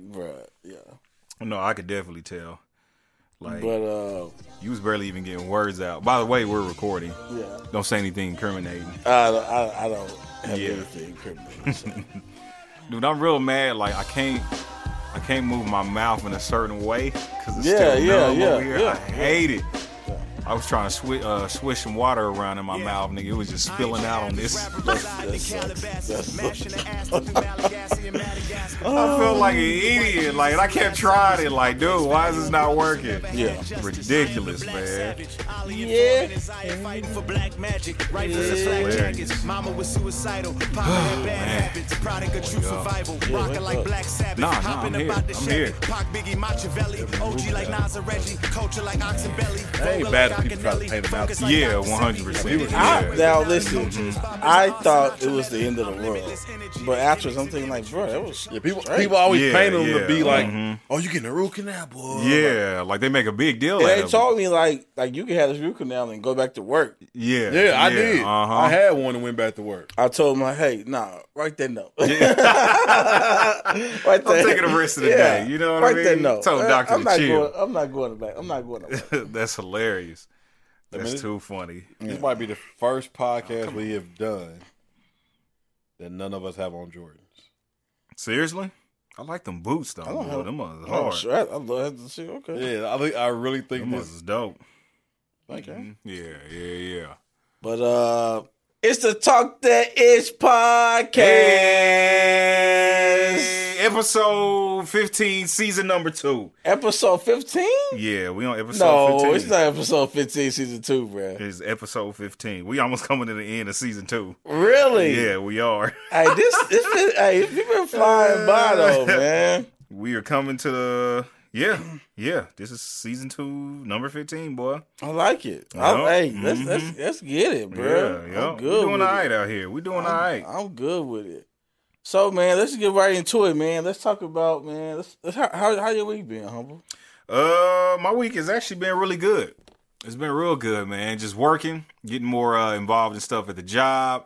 Bruh, yeah. No, I could definitely tell. Like But uh, you was barely even getting words out. By the way, we're recording. yeah, Don't say anything incriminating. I, don't- I, I don't have Yeah. anything criminal. Dude, I'm real mad. Like I can't, I can't move my mouth in a certain way because it's Yeah, still yeah, numb yeah, over here. yeah, I hate it. I was trying to swi- uh, swish some water around in my mouth, nigga. It was just spilling out on this. I felt like an idiot. Like I kept trying it. Like, dude, why is this not working? Yeah. ridiculous, man. Yeah. for black magic, right for That's black hilarious. jackets. Mama was suicidal, Papa had bad habits, product of true survival, rocking like Black Sabbath, Nah, nah, hopping I'm here. about the I'm Chevy, here. Pac, Biggie, Machiavelli, OG like Nas and Reggie, culture like Ox Belly, ain't bad like if people try to Akinelli, paint him out. focus Yeah, 100%. I, Yeah. now listen, I thought it was the end of the world, but afterwards I'm thinking like, bro, that was Yeah, people straight. people always Yeah, paint them yeah, to be like, mhm. oh, you getting a root canal, boy. Yeah, like they make a big deal they of told me like, like you can have this root canal and go back to work. Yeah, Yeah, I did. Uh-huh. I had one and went back to work. I told him like, hey, nah, write that note. write that. I'm taking the rest of the day. You know what I write mean? that note. Told Uh, Doctor I'm to not chill. Going, I'm not going back. I'm not going back. That's hilarious. That's mean, too funny. This might be the first podcast we have done that none of us have on Jordans. Seriously? I like them boots though. I don't Boy, have- them ones Oh, hard. sure. I, I love to see. Okay. Yeah, I think I really think Them this. is dope. Okay. Mhm. Yeah, yeah, yeah. But uh it's the Talk That Ish podcast. Episode 15, season number two. Episode 15? Yeah, we on episode No, 15. it's not episode 15, season 2, bro. It's episode 15. We almost coming to the end of season two. Really? Yeah, we are. Hey, this, this hey, you been flying by though, man. We are coming to the yeah, yeah. This is season two, number fifteen, boy. I like it. Yup. I, hey, let's, Mhm. let's let's get it, bro. Yeah, yeah. I'm good. We good doing all with it. out here. We doing all right. I'm good with it. So, man, let's get right into it, man. Let's talk about, man. Let's, let's how, how how your week been, humble? Uh, my week has actually been really good. It's been real good, man. Just working, getting more uh, involved in stuff at the job,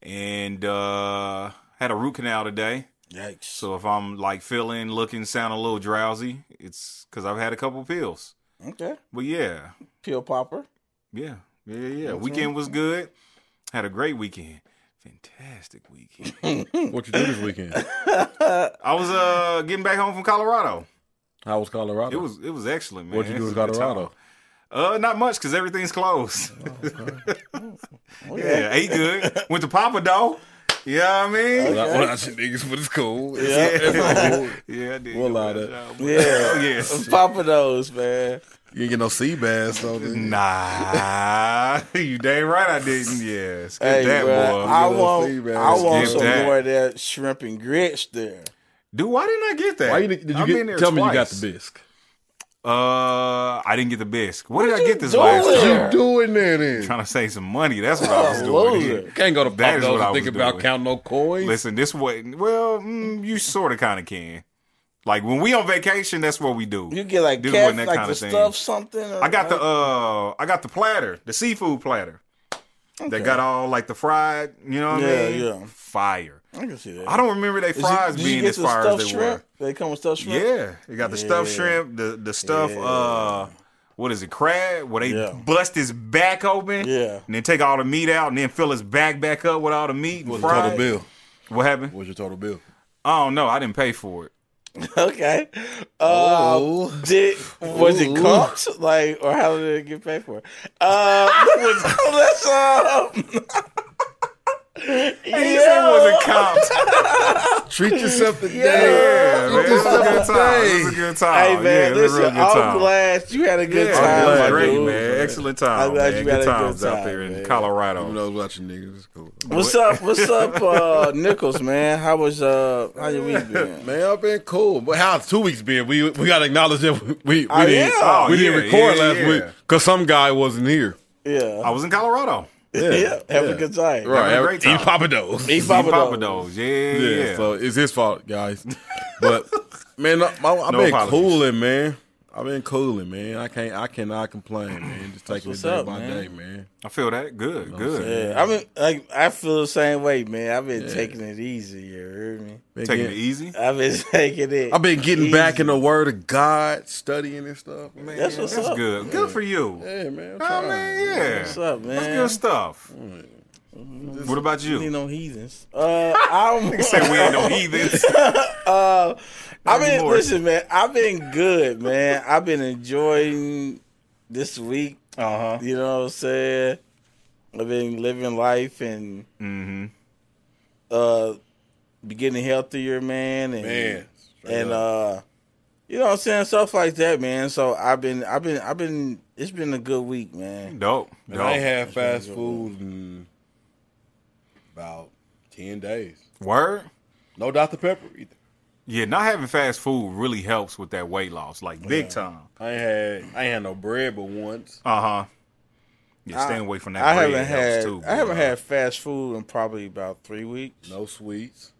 and uh, had a root canal today. Yikes! So if I'm like feeling, looking, sounding a little drowsy, it's because I've had a couple pills. okay, But yeah, pill popper. yeah, yeah, yeah. yeah. That's Weekend was good. Had a great weekend. Fantastic weekend. What you do this weekend? I was uh getting back home from Colorado. How was Colorado? It was it was excellent, man. What'd you do was in a good Colorado? Uh, not much because everything's closed. Oh yeah, ate good. Went to Pappadeaux. You know what I mean? Well, I, well, I should niggas, but it's cool. It's, Yeah. it's cool. Yeah, I did. We'll good allow that. Yeah, yes. Pappadeaux, man. You ain't get no sea bass, so then- Nah, you damn right I didn't. Yeah, skip Hey, that, bro, boy. I want. I want Skip some that. more of that shrimp and grits there. Dude, why didn't I get that? Why you, did you I've get, tell me you got the bisque? Uh, I didn't get the bisque. What, did I get this doing? last What time? you You doing there then? Trying to save some money. That's what I was doing. Loser. here. Can't go to That is Pop what I and was think about doing. counting no coins. Listen, this way. Well, mm, you sort of kind of can. Like when we on vacation, that's what we do. You get like This cat, wasn't that like kinda the thing. stuff something. or- I got the uh, I got the platter, the seafood platter. That got all like the fried. You know what Yeah, I mean? yeah. Fire. I can see that. I don't remember they fries did you being get as the fire as they shrimp? were. They come with stuffed shrimp. Yeah, you got the stuffed shrimp, the the stuff. Yeah. Uh, what is it? Crab? Where they Yeah. bust his back open, Yeah. and then take all the meat out, and then fill his back back up with all the meat What's your total bill? What happened? What's your total bill? I don't know. I didn't pay for it. Okay. Uh, Oh. did was it Ooh. comped? Like, or how did it get paid for? Uh, let's um. He said it wasn't comped. Treat yourself today. Yeah, man, Treat it was a good time. It was a good time. Hey yeah, man, it was a listen, good I'm time. glad you had a good Yeah, time. it was my great, dude. man. Excellent time, I'm glad man. you had Good a good times out time, there in man. Who Colorado. knows about you niggas? It's cool. What's up? What's up, uh, Nichols? Man, how was uh, how your week been? Man, I've been cool. But how's two weeks been? We we gotta acknowledge that we we, we Oh, didn't yeah. we Oh, didn't record yeah, last yeah. week because some guy wasn't here. Yeah, I was in Colorado. Yeah, having yeah. a good time. Right, Having a great time. eat Pappadeaux's. Eat See Papa Pappadeaux's. Do's. Yeah, yeah, Yeah, yeah. so it's his fault, guys. But man, I, I, I've No been apologies. cooling, man. I've been cooling, man. I can't. I cannot complain, man. Just taking it day up, by man. day, man. I feel that. Good, good. Yeah, I mean, like I feel the same way, man. I've been taking it easy. You heard me? Been Taking it easy. I've been taking it. I've been getting back in the Word of God, studying and stuff. Man. That's what's That's up. good. Good for you. Yeah, man. I'm Oh trying. man, yeah. What's up, man? That's good stuff. Mm. What about Need you? no heathens. Uh, I don't say we ain't no heathens. uh, I've been more. listen, man. I've been good, man. I've been enjoying this week. Uh huh. You know what I'm saying? I've been living life and Mm-hmm. uh, be getting healthier, man. And, Man, and up. uh, you know what I'm saying, stuff like that, man. So I've been, I've been, I've been. It's been a good week, man. Dope. Man, I ain't Dope. had fast food in about ten days. Word. No Dr Pepper either. Yeah, not having fast food really helps with that weight loss, like big time. I had. I ain't had no bread but once. Uh huh. Yeah, I- staying away from that. I bread haven't helps had, too. I haven't had fast food in probably about three weeks. No sweets.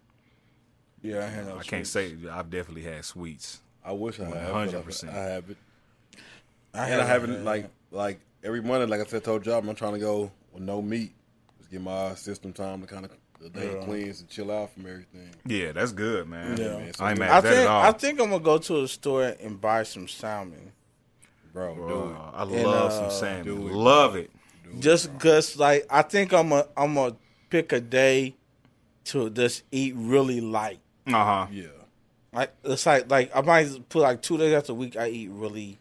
Yeah, I had. No I can't say I've definitely had sweets. I wish I had. 100%. I have it. I And I haven't like like every morning, like I said, told y'all, I'm trying to go with no meat. Just give my system time to kind of the day to cleanse and chill out from everything. Yeah, that's good, man. Yeah. man, so I ain't mad at that think at all. I think I'm gonna go to a store and buy some salmon. Bro, do Uh, it. I And, love uh, some salmon. do it. Love it. Just cause like I think I'm a I'm gonna pick a day to just eat really light. Uh huh. Yeah. Like it's like like I might put like two days after a week I eat really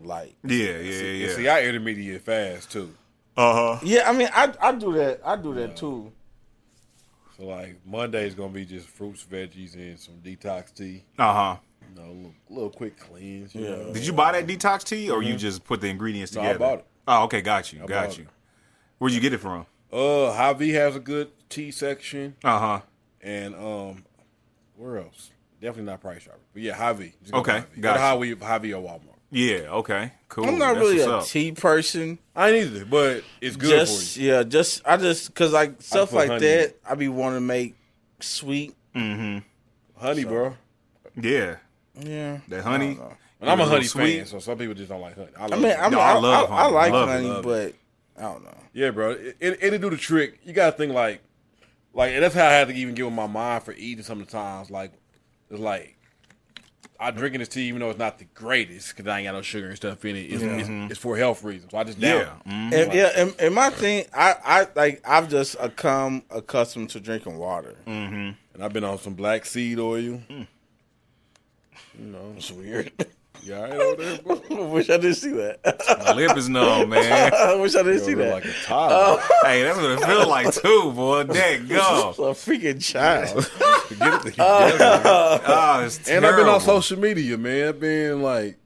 light. Yeah, yeah, See, yeah. see, I intermediate fast too. Uh huh. Yeah, I mean I I do that I do that too. So like Monday is gonna be just fruits, veggies, and some detox tea. Uh huh. You know, a little, little quick cleanse. You Yeah. know. Did you buy that detox tea, or you just put the ingredients Mm-hmm. No, I together? bought it. Oh, okay, got you, I got you. it. Where'd you get it from? Uh, Hy-Vee has a good tea section, Uh huh. and um, where else? Definitely not Price Chopper, but yeah, Hy-Vee. Just go Okay, Hy-Vee. Go gotcha. to Hy-Vee, Hy-Vee or Walmart. Yeah. Okay. Cool. I'm not That's really a up. tea person. I ain't either, but it's good just for you. yeah, just I just cause like stuff like honey that I be wanting to make sweet. Mm-hmm. Honey, bro. Yeah. Yeah, That honey. I don't know. And I'm a honey sweet. fan, so some people just don't like honey. I, I mean, it. I'm, No, I, I love I, I like Love honey, love but I don't know. yeah, bro. It, it, it'll do the trick. You got to think like, like and that's how I had to even get with my mind for eating some of the times. Like, it's like I drinking this tea even though it's not the greatest because I ain't got no sugar and stuff in it. It's, it's, mm-hmm. it's for health reasons. So I just down. Yeah. it. Mhm. And, yeah, and, and my thing, I, I like I've just come accustomed to drinking water. Mm-hmm. And I've been on some black seed oil. Hmm. You know, It's weird. yeah, I over there, bro. I wish I didn't see that. My lip is numb, man. I wish I didn't see You look that. like a toddler. hey, that's what it feel like too, boy. That go. It's a freaking child. Get it together, man. Oh, it's And I've been on social media, man. I've been like,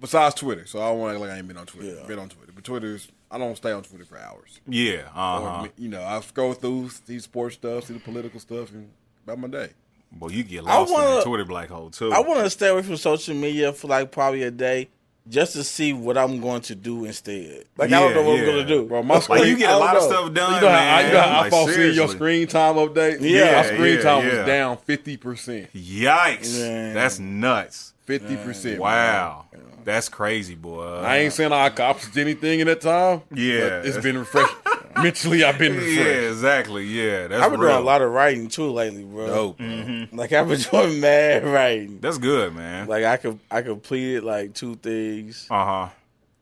besides Twitter. So I don't want to act like I ain't been on Twitter. Yeah. I've been on Twitter, but Twitter's I don't stay on Twitter for hours. Yeah. Uh Or, you know, I scroll through, see sports stuff, see the political stuff, and about my day. Boy, you get lost in wanna- that Twitter black hole too. I want to stay away from social media for like probably a day just to see what I'm going to do instead. Like I don't know what yeah. I'm going to do. Bro, my screen, like you get a don't lot of stuff done, you know how, I, man. you know how Like, I fall see your screen time update? Yeah. my screen yeah, time yeah. was down fifty percent. Yikes! Man. That's nuts. Fifty percent. Wow, that's crazy, boy. I ain't saying I accomplished anything in that time. Yeah. but it's been refreshing. Mentally, I've been yeah, exactly. Yeah, that's I've been real. doing a lot of writing too lately, bro. Dope. Mm-hmm. Like I've been doing mad writing. That's good, man. Like I could I completed like two things, Uh huh.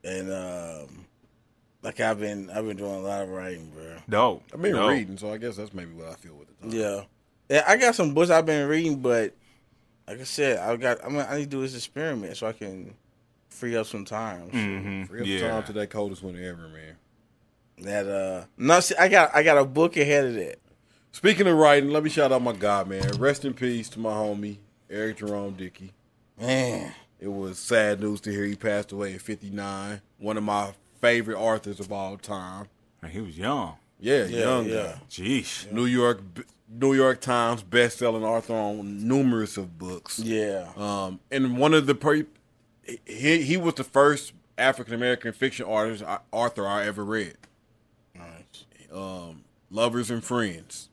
and um, like I've been I've been doing a lot of writing, bro. Dope. I've been Dope. reading, so I guess that's maybe what I feel with the time. Yeah, yeah. I got some books I've been reading, but like I said, I got I mean I need to do this experiment so I can free up some time. so Mm-hmm. Free up Yeah. time to that coldest winter ever, man. That uh, no, see, I got I got a book ahead of that. Speaking of writing, let me shout out my God, man. Rest in peace to my homie, Eric Jerome Dickey. Man, It was sad news to hear he passed away at 59. One of my favorite authors of all time. Man, he was young. Yeah, yeah, young yeah. guy. Jeez. New York New York Times best-selling author on numerous of books. Yeah, Um, and one of the per- he he was the first African American fiction artist author I ever read. Nice. um, Lovers and Friends,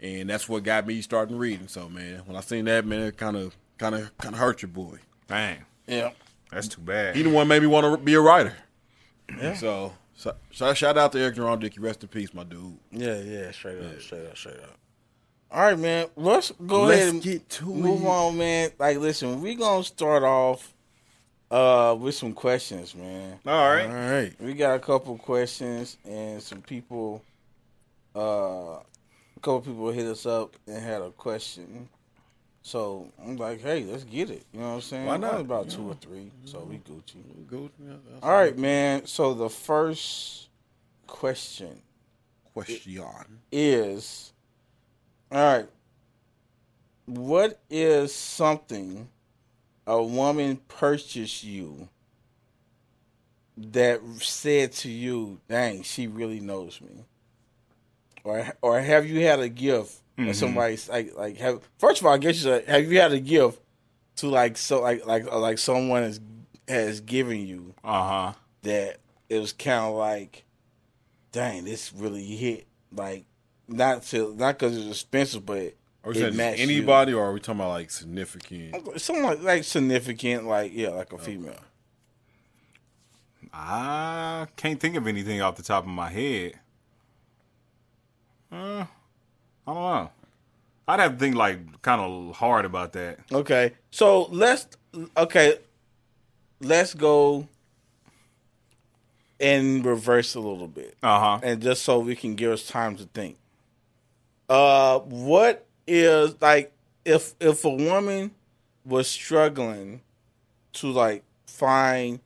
and that's what got me starting reading. So, man, when I seen that, man, it kind of, kind of, kind of hurt your boy. Dang. Yeah, That's too bad. He the one made me want to be a writer. Yeah. So, so, so shout out to Eric Jerome Dickey. Rest in peace, my dude. Yeah, yeah, straight up, straight up, straight up. All right, man. Let's go Let's ahead and get to move it. on, man. Like, listen, we gonna start off uh with some questions, man. All right. All right. We got a couple questions and some people uh a couple people hit us up and had a question. So I'm like, hey, let's get it. You know what I'm saying? Why not? Only about two or three, so we Gucci. Go. yeah, that's All right, man. So the first question Question. is all right. What is something a woman purchased you that said to you, "Dang, she really knows me," or or have you had a gift that somebody's like like have? First of all, I guess you have you had a gift to like so like like like someone has has given you Uh huh. that it was kind of like, dang, this really hit. Like, not to not because it's expensive, but we it saying matched you. anybody, or are we talking about like significant? someone like, like significant, like yeah, like a female. I can't think of anything off the top of my head. Uh, I don't know. I'd have to think like kind of hard about that. Okay, so let's okay, let's go in reverse a little bit. Uh huh. and just so we can give us time to think. Uh, what is like if if a woman was struggling to like find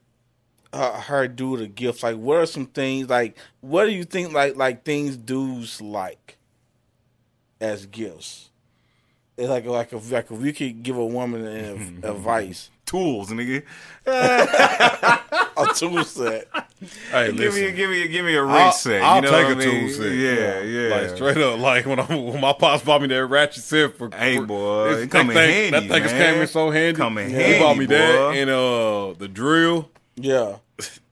uh, her dude a gift, like what are some things like what do you think like like things dudes like as gifts? It's like like if like if we could give a woman an advice, Tools, nigga. a tool set. Hey, Give me, listen. give me, give me a I'll, race set. I'll you know take what a I mean? tool set. Yeah, yeah. Like straight up, like when, I, when my pops bought me that ratchet set for Hey, for- boy, this- it come that thing, handy, That thing just man. came in so handy. Come in He handy, bought me that boy. and uh the drill. Yeah,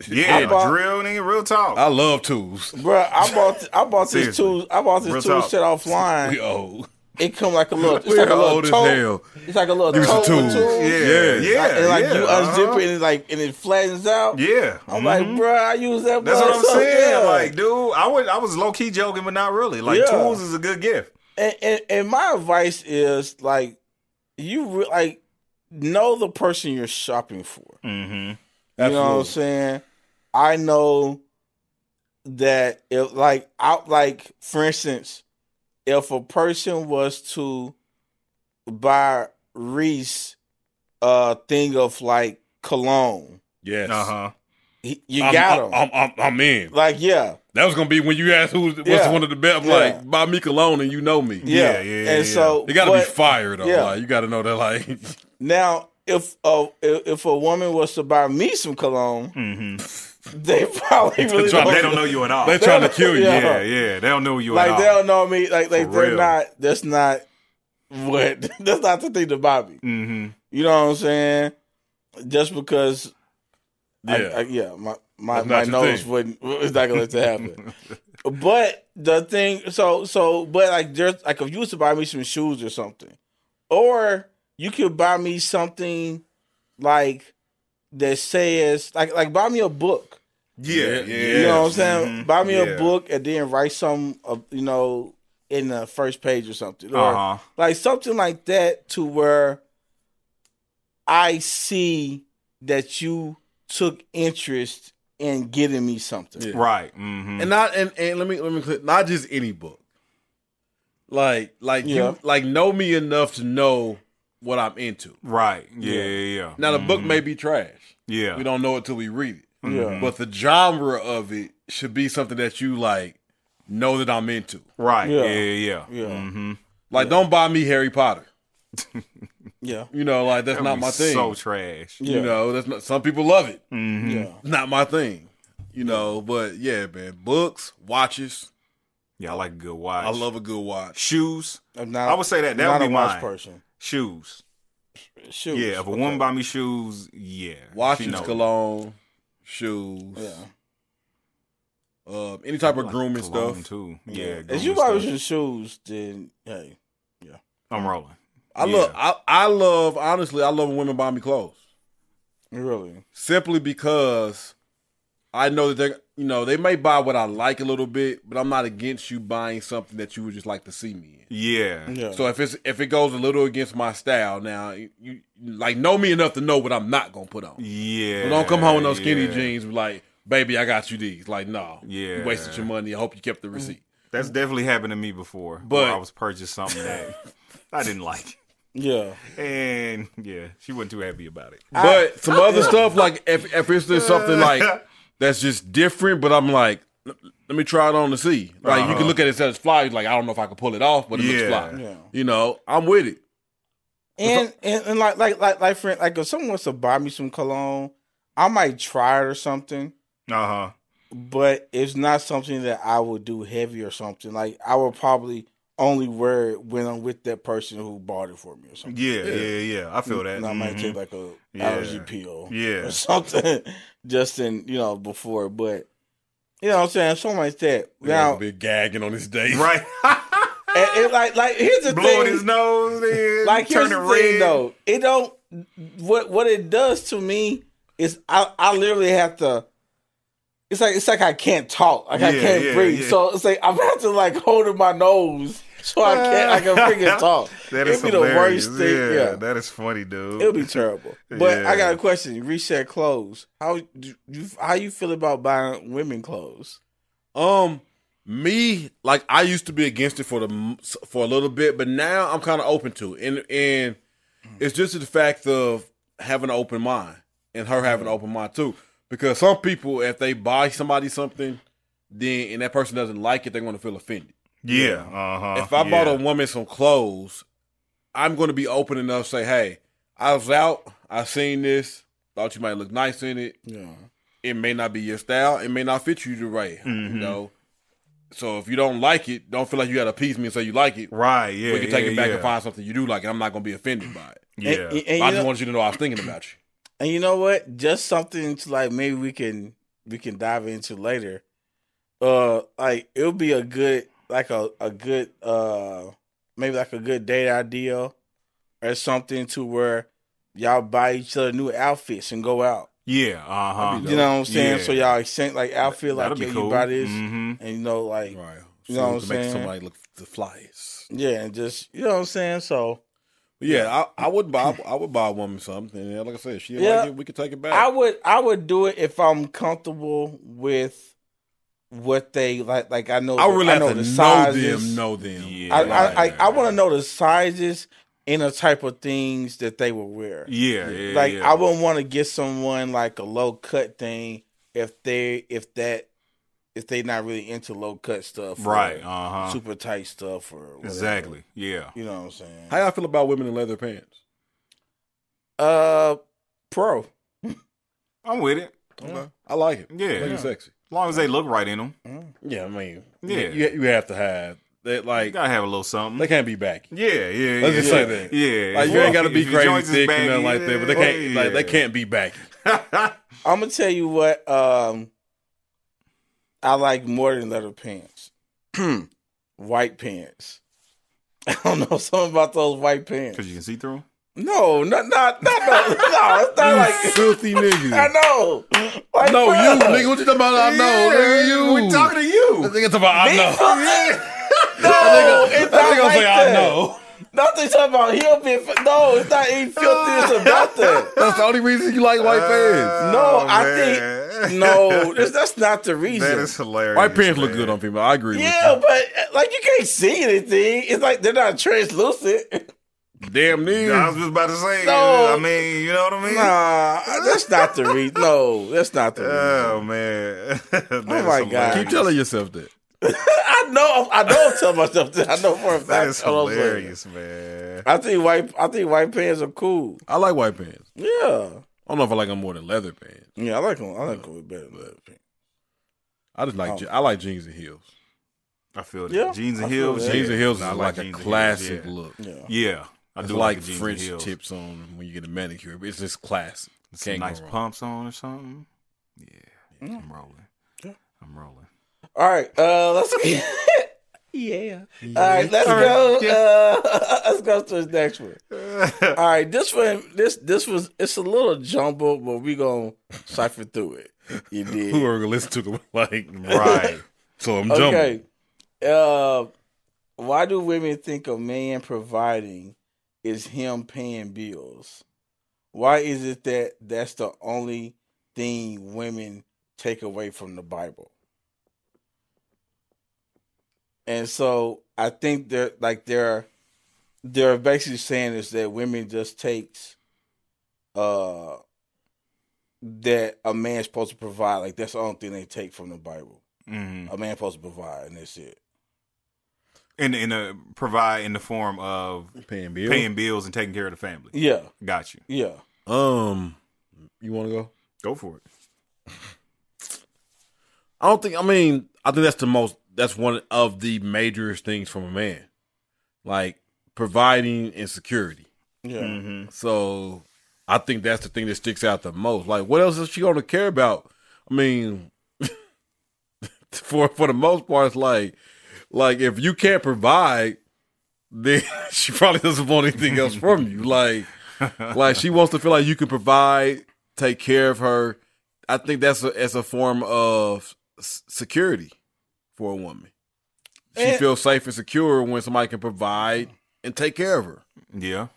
Yeah, I bought- drill, nigga. Real talk. I love tools. bro. I bought I bought this Seriously. tool I bought this Real tool talk. set offline. We old. It come like a little. It's We like a little old as tote. hell. It's like a little Give me some tote tools. tools. yeah, Yeah. yeah, and like yeah, you uh-huh. unzip it and like and it flattens out. Yeah, I'm mhm. like, bro, I use that. That's what I'm so, saying. yeah. Like, dude, I would, I was low key joking, but not really. Like, Yeah. tools is a good gift. and, and, and my advice is like, you re- like know the person you're shopping for. Mm-hmm. You know what I'm saying? I know that if like out like for instance, if a person was to buy Reese a thing of like cologne, Yes. Uh huh. you I'm, got I'm, him. I'm, I'm, I'm in. like yeah, That was gonna be when you asked who was Yeah. one of the best. I'm Yeah. like, buy me cologne and you know me. yeah, Yeah, yeah, And yeah. so You gotta but be fired though. yeah. Like you gotta know that like now if uh, if if a woman was to buy me some cologne, Mm-hmm. they probably really trying to- They don't know you at all. They're trying to kill you. Yeah. yeah, yeah. They don't know you like at they don't know me. Like like For they're real. not. That's not what. That's not the thing to buy me. Mm-hmm. You know what I'm saying? Just because, Yeah. I, yeah, my my, my nose thing. wouldn't. It's not gonna let that happen. but the thing, so so, but like, there's like if you was to buy me some shoes or something, or you could buy me something like that says like like buy me a book. Yeah, yeah. You know what I'm saying? Mhm. Buy me Yeah. a book and then write some, uh, you know, in the first page or something, or Uh-huh. like something like that, to where I see that you took interest in getting me something. Yeah. Right. Mm-hmm. and not and, and let me let me clear, not just any book. Like like Yeah. you like know me enough to know what I'm into. right. Yeah, Yeah. yeah, yeah. Now the book may be trash. yeah. We don't know it till we read it. Yeah. But the genre of it should be something that you like know that I'm into. Right. Yeah. Yeah, yeah. Yeah. Mm-hmm. Like don't buy me Harry Potter. Yeah, You know, like that's not my thing. So trash. yeah, You know, that's not some people love it. Mm-hmm. yeah. Not my thing. You know, but yeah, man. Books, watches. Yeah, I like a good watch. I love a good watch. shoes. I'm not, I would say that- that not would be a watch mine. person. Shoes. Shoes. Yeah, if a woman buy me shoes, yeah. she Watches, cologne, shoes. yeah. Um, any type of Like grooming stuff. too. Yeah. Yeah. if you buy me some shoes, then hey, yeah, I'm rolling. I Yeah. love. I, I love. Honestly, I love when women buy me clothes. Really? simply because I know that they're you know they may buy what I like a little bit, but I'm not against you buying something that you would just like to see me in. Yeah. Yeah. So if it's if it goes a little against my style, now you, you like know me enough to know what I'm not gonna put on. Yeah. But don't come home in those skinny yeah. jeans with like, baby, I got you these. Like, no, Yeah. you wasted your money. I hope you kept the receipt. That's definitely happened to me before. But- But I was purchased something that I didn't like. Yeah. And yeah, she wasn't too happy about it. But some other stuff, like if if it's just something like that's just different, but I'm like, let me try it on to see. Like you Uh-huh. can look at it as fly, like I don't know if I can pull it off, but it looks fly. Yeah. You know, I'm with it. And, and and like like like like friend, like if someone wants to buy me some cologne, I might try it or something. Uh huh. but it's not something that I would do heavy or something. Like I would probably only wear it when I'm with that person who bought it for me or something. Yeah, yeah, yeah, I feel that. And I might Mhm. take like a Yeah. allergy pill, Yeah. or something, just in you know before. But you know what I'm saying, something like that. Now, Now, be gagging on his day. right. and, and like like here's the Blowing thing, his nose, then like here's turning the thing though, it don't. What what it does to me is I I literally have to. It's like it's like I can't talk, like I can't yeah, breathe. yeah. So it's like I'm have to like hold in my nose so I can't I can freaking talk. That is It'd be the worst thing. Yeah, Yeah, that is funny, dude. it'll be terrible. But I got a question. Reset clothes. How do you how you feel about buying women clothes? Um, me like I used to be against it for the for a little bit, but now I'm kind of open to it, and and it's just the fact of having an open mind and her having an open mind too. Because some people, if they buy somebody something, then and that person doesn't like it, they're going to feel offended. Yeah. Uh huh. if I bought a woman some clothes, I'm going to be open enough to say, "Hey, I was out, I seen this, thought you might look nice in it. Yeah. It may not be your style, it may not fit you the right, Mm-hmm. you know." So if you don't like it, don't feel like you got to appease me and say you like it. right, yeah, we can take yeah, it back yeah. and find something you do like, and I'm not going to be offended by it. Yeah, And, and, and I just know, wanted you to know I was thinking about you. and you know what? Just something to like maybe we can we can dive into later. Uh, like it'll be a good like a a good uh maybe like a good date idea or something to where y'all buy each other new outfits and go out. yeah, uh huh. You know what I'm saying? Yeah. So y'all exchange like outfit like That'll be yeah, cool. you buy this Mhm. and you know like Right. You know what I'm to make saying? somebody look the flyest. yeah and just you know what I'm saying. So But yeah, I, I would buy I would buy a woman something, and like I said, she Yeah. like it, we could take it back. I would I would do it if I'm comfortable with what they like. Like I know I really I have know to the know sizes. them, know them. Yeah. I I, Right. I, I want to know the sizes and the type of things that they will wear. Yeah, yeah, like yeah. I wouldn't want to get someone like a low cut thing if they if that if they not really into low cut stuff, right, uh huh. Super tight stuff or whatever. Exactly. Yeah. You know what I'm saying? How y'all feel about women in leather pants? Uh, pro. I'm with it. Okay. I like it. Yeah. I think it's sexy. As long as they look right in them, Yeah, I mean, Yeah. yeah, you, you have to have that. you Like gotta have a little something. they can't be baggy. yeah, yeah. Let's yeah. just say that. Yeah. Like you ain't got to be crazy joints is thick and baggy, nothing like that, but they can't like they can't be baggy. I'm gonna tell you what. Um, I like more than leather pants. white pants. I don't know something about those white pants. Cause you can see through. 'em? No, not not not no, no. It's not like Filthy niggas. I know. Like, No, bruh. you nigga. What you talking about? I know, nigga. You. We talking to you. That nigga talking about I know. No, That nigga, it's that not nigga like say that. I know. Nothing talking about he'll be. No, it's not even filthiness about that. That's the only reason you like white pants. No, Oh, I man. think no. That's, that's not the reason. that is hilarious. White pants look good on people. I agree yeah, with but like you can't see anything. It's like they're not translucent. You. Damn near. I was just about to say. No. I mean, you know what I mean? Nah, that's not the reason. No, that's not the reason. Oh man. That oh is my God. Keep telling yourself that. I know. I know. I'm telling myself that. I know for a fact. That is I know I'm hilarious, man. I think white. I think white pants are cool. I like white pants. Yeah. I don't know if I like them more than leather pants. Yeah, I like them. I like them way better than leather pants. I just like Oh. je- I like jeans and heels. I feel that. Yeah, Jeans and I heels. Jeans and heels I is like, a jeans and classic heels, yeah. look. Yeah. Yeah, I It's do like like, French and heels. tips on when you get a manicure. It's just class. Some Can't nice wrong. pumps on or something. Yeah, Mm. I'm rolling. Yeah. I'm rolling. All right. Uh, let's. yeah. All right. Let's All go. right. Uh, let's go to the next one. All right, this one, this this was it's a little jumble, but we gonna cipher through it. You did. Who did. are gonna listen to the like? right. So I'm jumping. Okay. Uh, why do women think a man providing is him paying bills? Why is it that that's the only thing women take away from the Bible? And so I think they're like they're they're basically saying is that women just takes uh that a man's supposed to provide like that's the only thing they take from the Bible. hmm A man's supposed to provide, and that's it. In in a provide in the form of Paying bills. paying bills and taking care of the family. Yeah, Got you. yeah. Um, you want to go? Go for it. I don't think. I mean, I think that's the most. That's one of the major things from a man, like providing and security. Yeah. Mm-hmm. So I think that's the thing that sticks out the most. Like, what else is she going to care about? I mean, for for the most part, it's like, like if you can't provide, then she probably doesn't want anything else from you. Like, like she wants to feel like you can provide, take care of her. I think that's a as a form of security for a woman. She And- feels safe and secure when somebody can provide and take care of her. Yeah.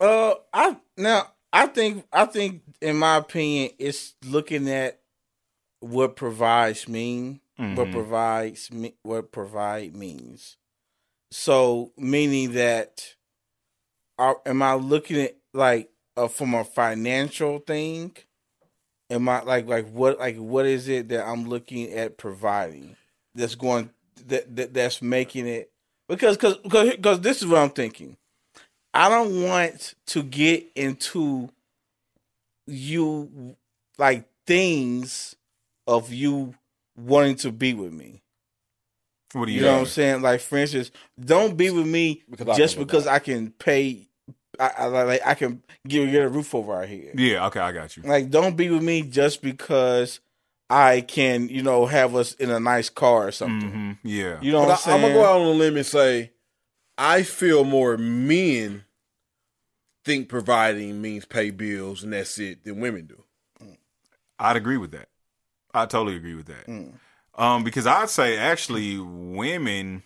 Uh, I now I think I think in my opinion, it's looking at what provides mean, what provides me, what provide means. So meaning that, are, am I looking at like uh, from a financial thing? Am I like like what like what is it that I'm looking at providing that's going that, that that's making it because because because this is what I'm thinking. I don't want to get into you like things of you wanting to be with me. What do You you, know what I'm saying? Like for instance, don't be with me Because just can because. I can pay. I, I like I can get get a roof over our head. Yeah. Okay, I got you. Like don't be with me just because I can you know have us in a nice car or something. hmm Yeah. You know what I'm saying? I'm gonna go out on a limb and say, I feel more men think providing means pay bills and that's it than women do. I'd agree with that. I totally agree with that. Mm. Um, because I'd say actually women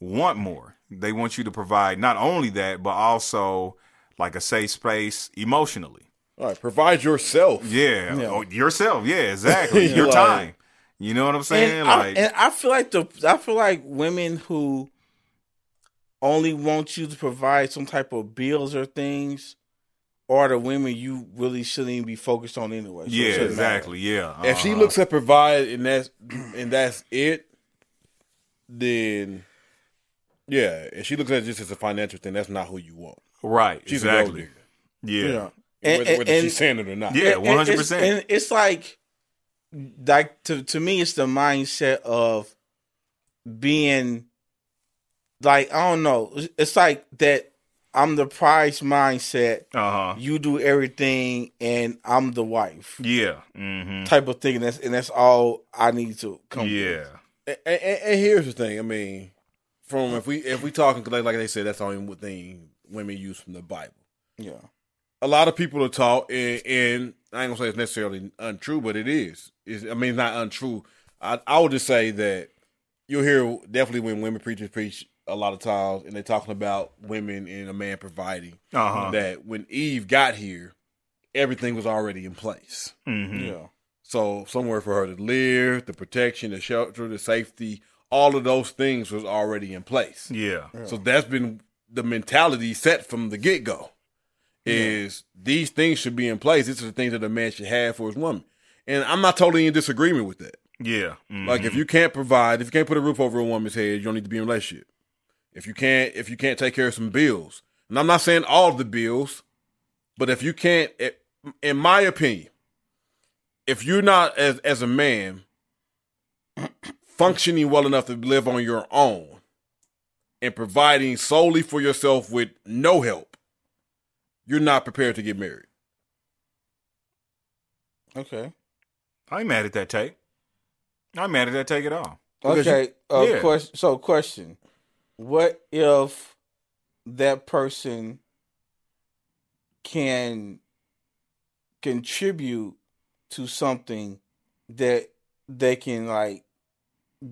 want more. They want you to provide not only that, but also like a safe space emotionally. All right, provide yourself. Yeah, Yeah. Oh, yourself. Yeah, exactly. Your Like- time. You know what I'm saying? and, like, I, and I feel like the I feel like women who only want you to provide some type of bills or things are the women you really shouldn't even be focused on anyway. So yeah, shouldn't matter. exactly. Yeah. If she Uh-huh. looks at provide and that's and that's it, then yeah, if she looks at it just as a financial thing, that's not who you want. right, She's exactly. digger, Yeah. Yeah. And, whether, and- whether and- she's saying it or not. Yeah. and- and it's- 100%. And it's like, like to to me, it's the mindset of being like I don't know. It's like that. I'm the prize mindset. Uh huh. You do everything, and I'm the wife. Yeah. Mm-hmm. type of thing, and that's and that's all I need to come. Yeah. And, and, and here's the thing. I mean, from if we if we talking like, like they said, that's the only thing women use from the Bible. yeah, a lot of people are taught, and, and I ain't gonna say it's necessarily untrue, but it is. It's, I mean, it's not untrue. I, I would just say that you'll hear definitely when women preachers preach a lot of times, and they're talking about women and a man providing. Uh-huh. That when Eve got here, everything was already in place. Mm-hmm. yeah, So somewhere for her to live, the protection, the shelter, the safety, all of those things was already in place. Yeah. So that's been the mentality set from the get go. Is these things should be in place? These are the things that a man should have for his woman. And I'm not totally in disagreement with that. Yeah. Mhm. Like if you can't provide, if you can't put a roof over a woman's head, you don't need to be in a relationship. If you can't, if you can't take care of some bills, and I'm not saying all of the bills, but if you can't, it- in my opinion, if you're not as as a man functioning well enough to live on your own and providing solely for yourself with no help, you're not prepared to get married. okay, I ain't mad at that take. I ain't mad at that take at all. Because you- okay. uh, yeah. question. So, question: What if that person can contribute to something that they can like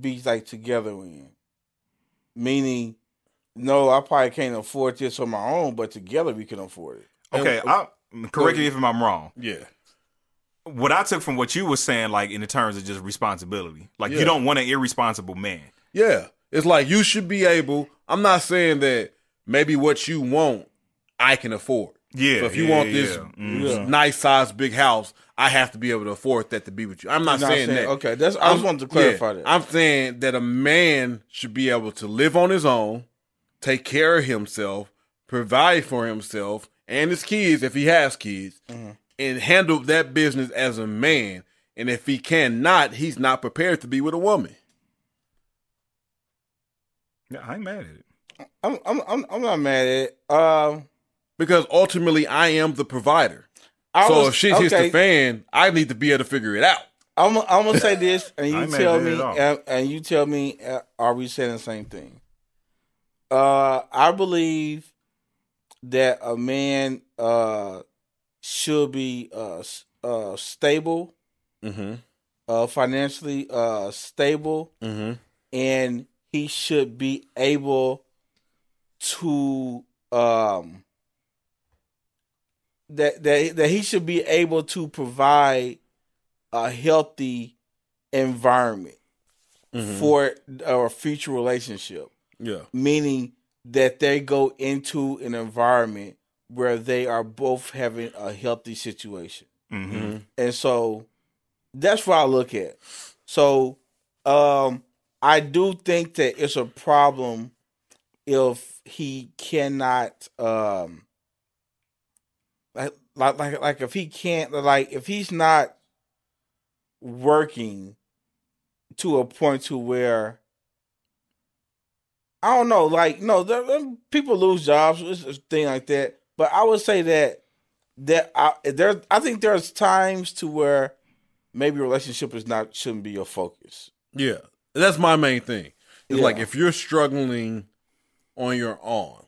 be like together in. Meaning, no, I probably can't afford this on my own, but together we can afford it. Okay, I correct me if I'm wrong. Yeah. What I took from what you were saying, like in the terms of just responsibility, like Yeah. you don't want an irresponsible man. Yeah. It's like you should be able. I'm not saying that maybe what you want, I can afford. Yeah, So if you yeah, want this yeah. Mhm. Nice size big house, I have to be able to afford that to be with you. I'm not not saying, saying- that. okay, that's- I just wanted to clarify that. I'm saying that a man should be able to live on his own, take care of himself, provide for himself and his kids if he has kids, Mm-hmm. and handle that business as a man. And if he cannot, he's not prepared to be with a woman. Yeah, I ain't mad at it. I'm I'm I'm, I'm not mad at it. Um, Because ultimately, I am the provider. I so was- if shit hits the fan, I need to be able to figure it out. I'm I'm gonna say this, and you tell me, and, and you tell me, uh, are we saying the same thing? Uh, I believe that a man uh should be uh uh stable, Mm-hmm. uh financially uh stable, Mm-hmm. and he should be able to um that that that he should be able to provide a healthy environment for a future relationship Yeah. meaning that they go into an environment where they are both having a healthy situation Mm-hmm. and so that's what I look at. So um I do think that it's a problem if he cannot um like like like, if he can't like if he's not working to a point to where I don't know, like no, there- people lose jobs, it's a thing like that. But I would say that that I there I think there's times to where maybe relationship is not shouldn't be your focus. Yeah, that's my main thing. It's Yeah. like if you're struggling on your own,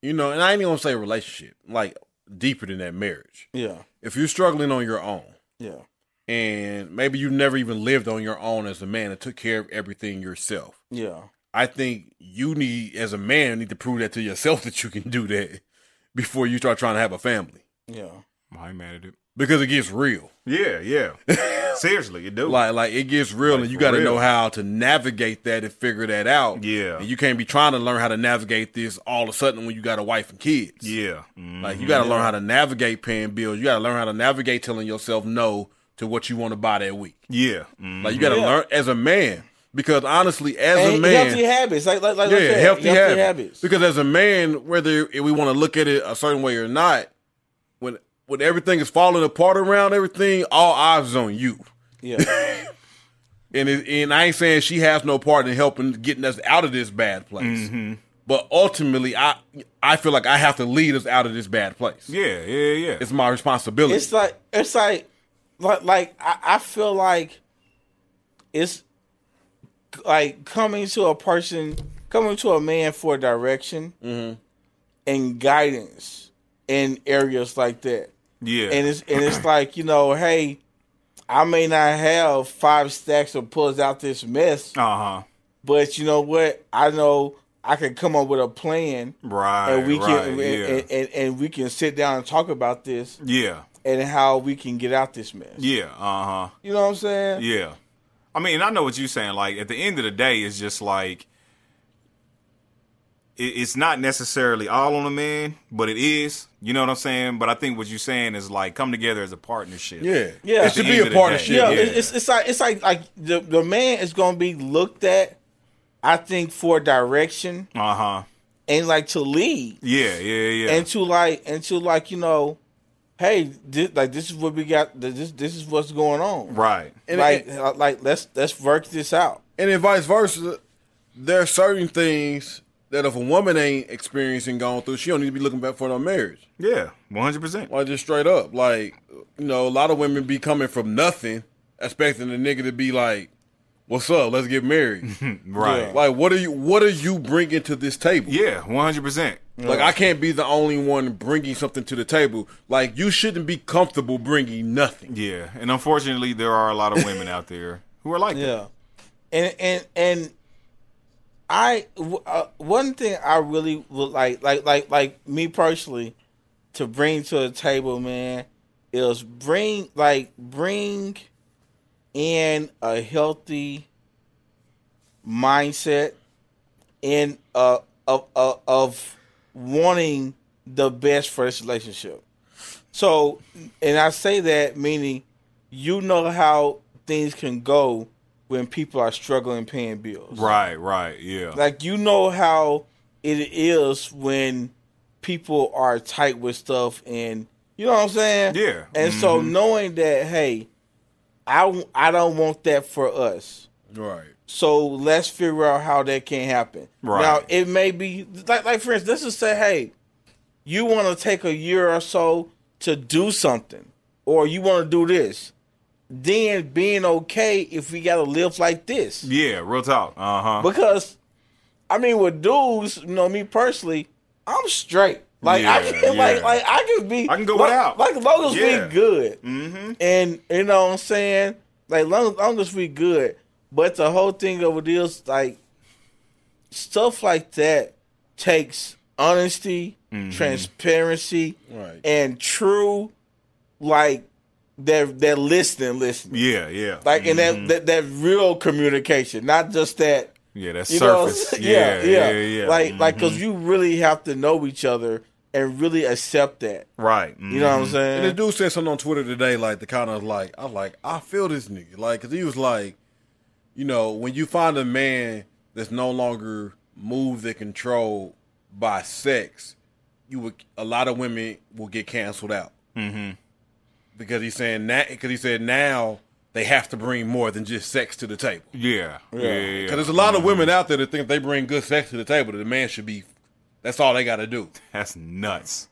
you know, and I ain't even gonna say relationship, like deeper than that marriage. Yeah, If you're struggling on your own, yeah, and maybe you've never even lived on your own as a man and took care of everything yourself, yeah, I think you need, as a man, need to prove that to yourself that you can do that before you start trying to have a family, yeah. I ain't mad at it. Because it gets real. Yeah, yeah. Seriously, you do. Like, like it gets real, Like, and you got to know how to navigate that and figure that out. Yeah. and you can't be trying to learn how to navigate this all of a sudden when you got a wife and kids. yeah. Mhm. like you got to learn how to navigate paying bills. You got to learn how to navigate telling yourself no to what you want to buy that week. yeah. Mhm. Like you got to Yeah. learn as a man, because honestly, as a man, healthy habits, like like like I yeah, said, healthy, habits. habits. Because as a man, whether we want to look at it a certain way or not, when everything is falling apart around everything, all eyes is on you. Yeah, And it, and I ain't saying she has no part in helping getting us out of this bad place. Mm-hmm. But ultimately, I I feel like I have to lead us out of this bad place. Yeah, yeah, yeah. It's my responsibility. it's like it's like like like I, I feel like it's like coming to a person, coming to a man for direction mm-hmm. and guidance in areas like that. Yeah. and it's and it's like you know, hey, I may not have five stacks of pulls out this mess, uh huh. but you know what? I know I can come up with a plan, Right. and we right, can yeah. and, and, and, we can sit down and talk about this yeah. and how we can get out this mess. Yeah. Uh huh. You know what I'm saying? Yeah. I mean, I know what you're saying. Like at the end of the day, it's just like it's not necessarily all on the man, but it is. You know what I'm saying? But I think what you're saying is like come together as a partnership. yeah, Yeah. It should be a partnership. Yeah, Yeah. It's, it's like it's like like the the man is going to be looked at. I think for direction Uh huh. and like to lead. Yeah. Yeah. Yeah. and to like and to like you know, hey, this, like this is what we got. This this is what's going on. right. And like it- uh, like let's let's work this out. And then vice versa, there are certain things that if a woman ain't experiencing going through, she don't need to be looking back for no marriage. Yeah. 100. percent Like just straight up, like you know, a lot of women be coming from nothing, expecting the nigga to be like, "What's up? Let's get married." Right. like, what are you? What are you bringing to this table? Yeah. 100. percent Like I can't be the only one bringing something to the table. Like you shouldn't be comfortable bringing nothing. Yeah, and unfortunately, there are a lot of women out there who are like that. Yeah, and and and I uh, one thing I really would like, like like like me personally, to bring to the table, man, is bring like bring in a healthy mindset and uh of of, of wanting the best for this relationship. So, and I say that meaning you know how things can go when people are struggling paying bills. Right, right, yeah. Like you know how it is when people are tight with stuff and you know what I'm saying? Yeah. And so mm-hmm. knowing that hey, I I don't want that for us. Right. So let's figure out how that can happen. Right. Now it may be like like for instance, let's just say, hey, you want to take a year or so to do something, or you want to do this. Then being okay if we gotta live like this. yeah, real talk. Uh huh. Because I mean with dudes, you know, me personally, I'm straight. Like I Yeah, can like yeah. like I can be I can go like, without. Like as long as Yeah. we good. Mm-hmm. And you know what I'm saying? Like long, long as we good. But the whole thing of it is like stuff like that takes honesty, Mm-hmm. transparency, Right. and true like that that listening, listening. Yeah, yeah. Like and that, that that real communication, not just that yeah, that's you know, surface. yeah, yeah, yeah, yeah. Like like Mhm. because you really have to know each other and really accept that. right. You know what I'm Mhm. saying? And the dude said something on Twitter today, like the kind of like I was like I feel this nigga, like because he was like, you know, when you find a man that's no longer moved and controlled by sex, you would a lot of women will get canceled out Mhm. Because he's saying that because he said now they have to bring more than just sex to the table. Yeah, yeah, yeah. yeah. Because there's a lot of women out there that think if they bring good sex to the table, that the man should be. That's all they got to do. That's nuts.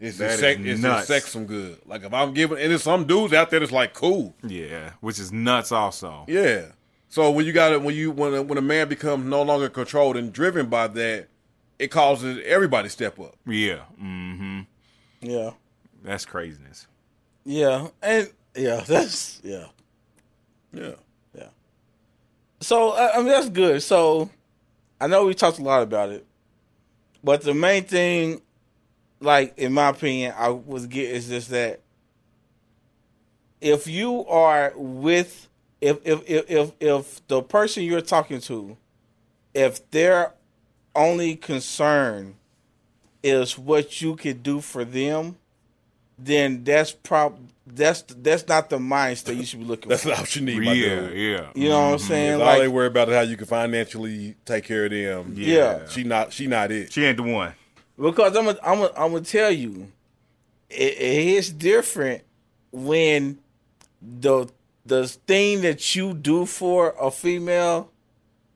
It's That to is sex, it's to sex some good. Like if I'm giving, and there's some dudes out there that's like cool. Yeah, which is nuts also. Yeah. So when you got it, when you when a, when a man becomes no longer controlled and driven by that, it causes everybody step up. Yeah. Mm-hmm. Yeah, That's craziness. Yeah, and yeah, that's yeah. Yeah. Yeah. So I I mean that's good. So I know we talked a lot about it, but the main thing, like in my opinion, I was get is just that if you are with if if if if, if the person you're talking to, if their only concern is what you could do for them, then that's prob that's that's not the mindset you should be looking That's for. not what you need, my Yeah, dude. yeah. You know what I'm mm-hmm. It's saying? all they worry about is how you can financially take care of them. Yeah. She not she not it. She ain't the one. Because I'm gonna I'm gonna I'm gonna tell you, it, it is different when the the thing that you do for a female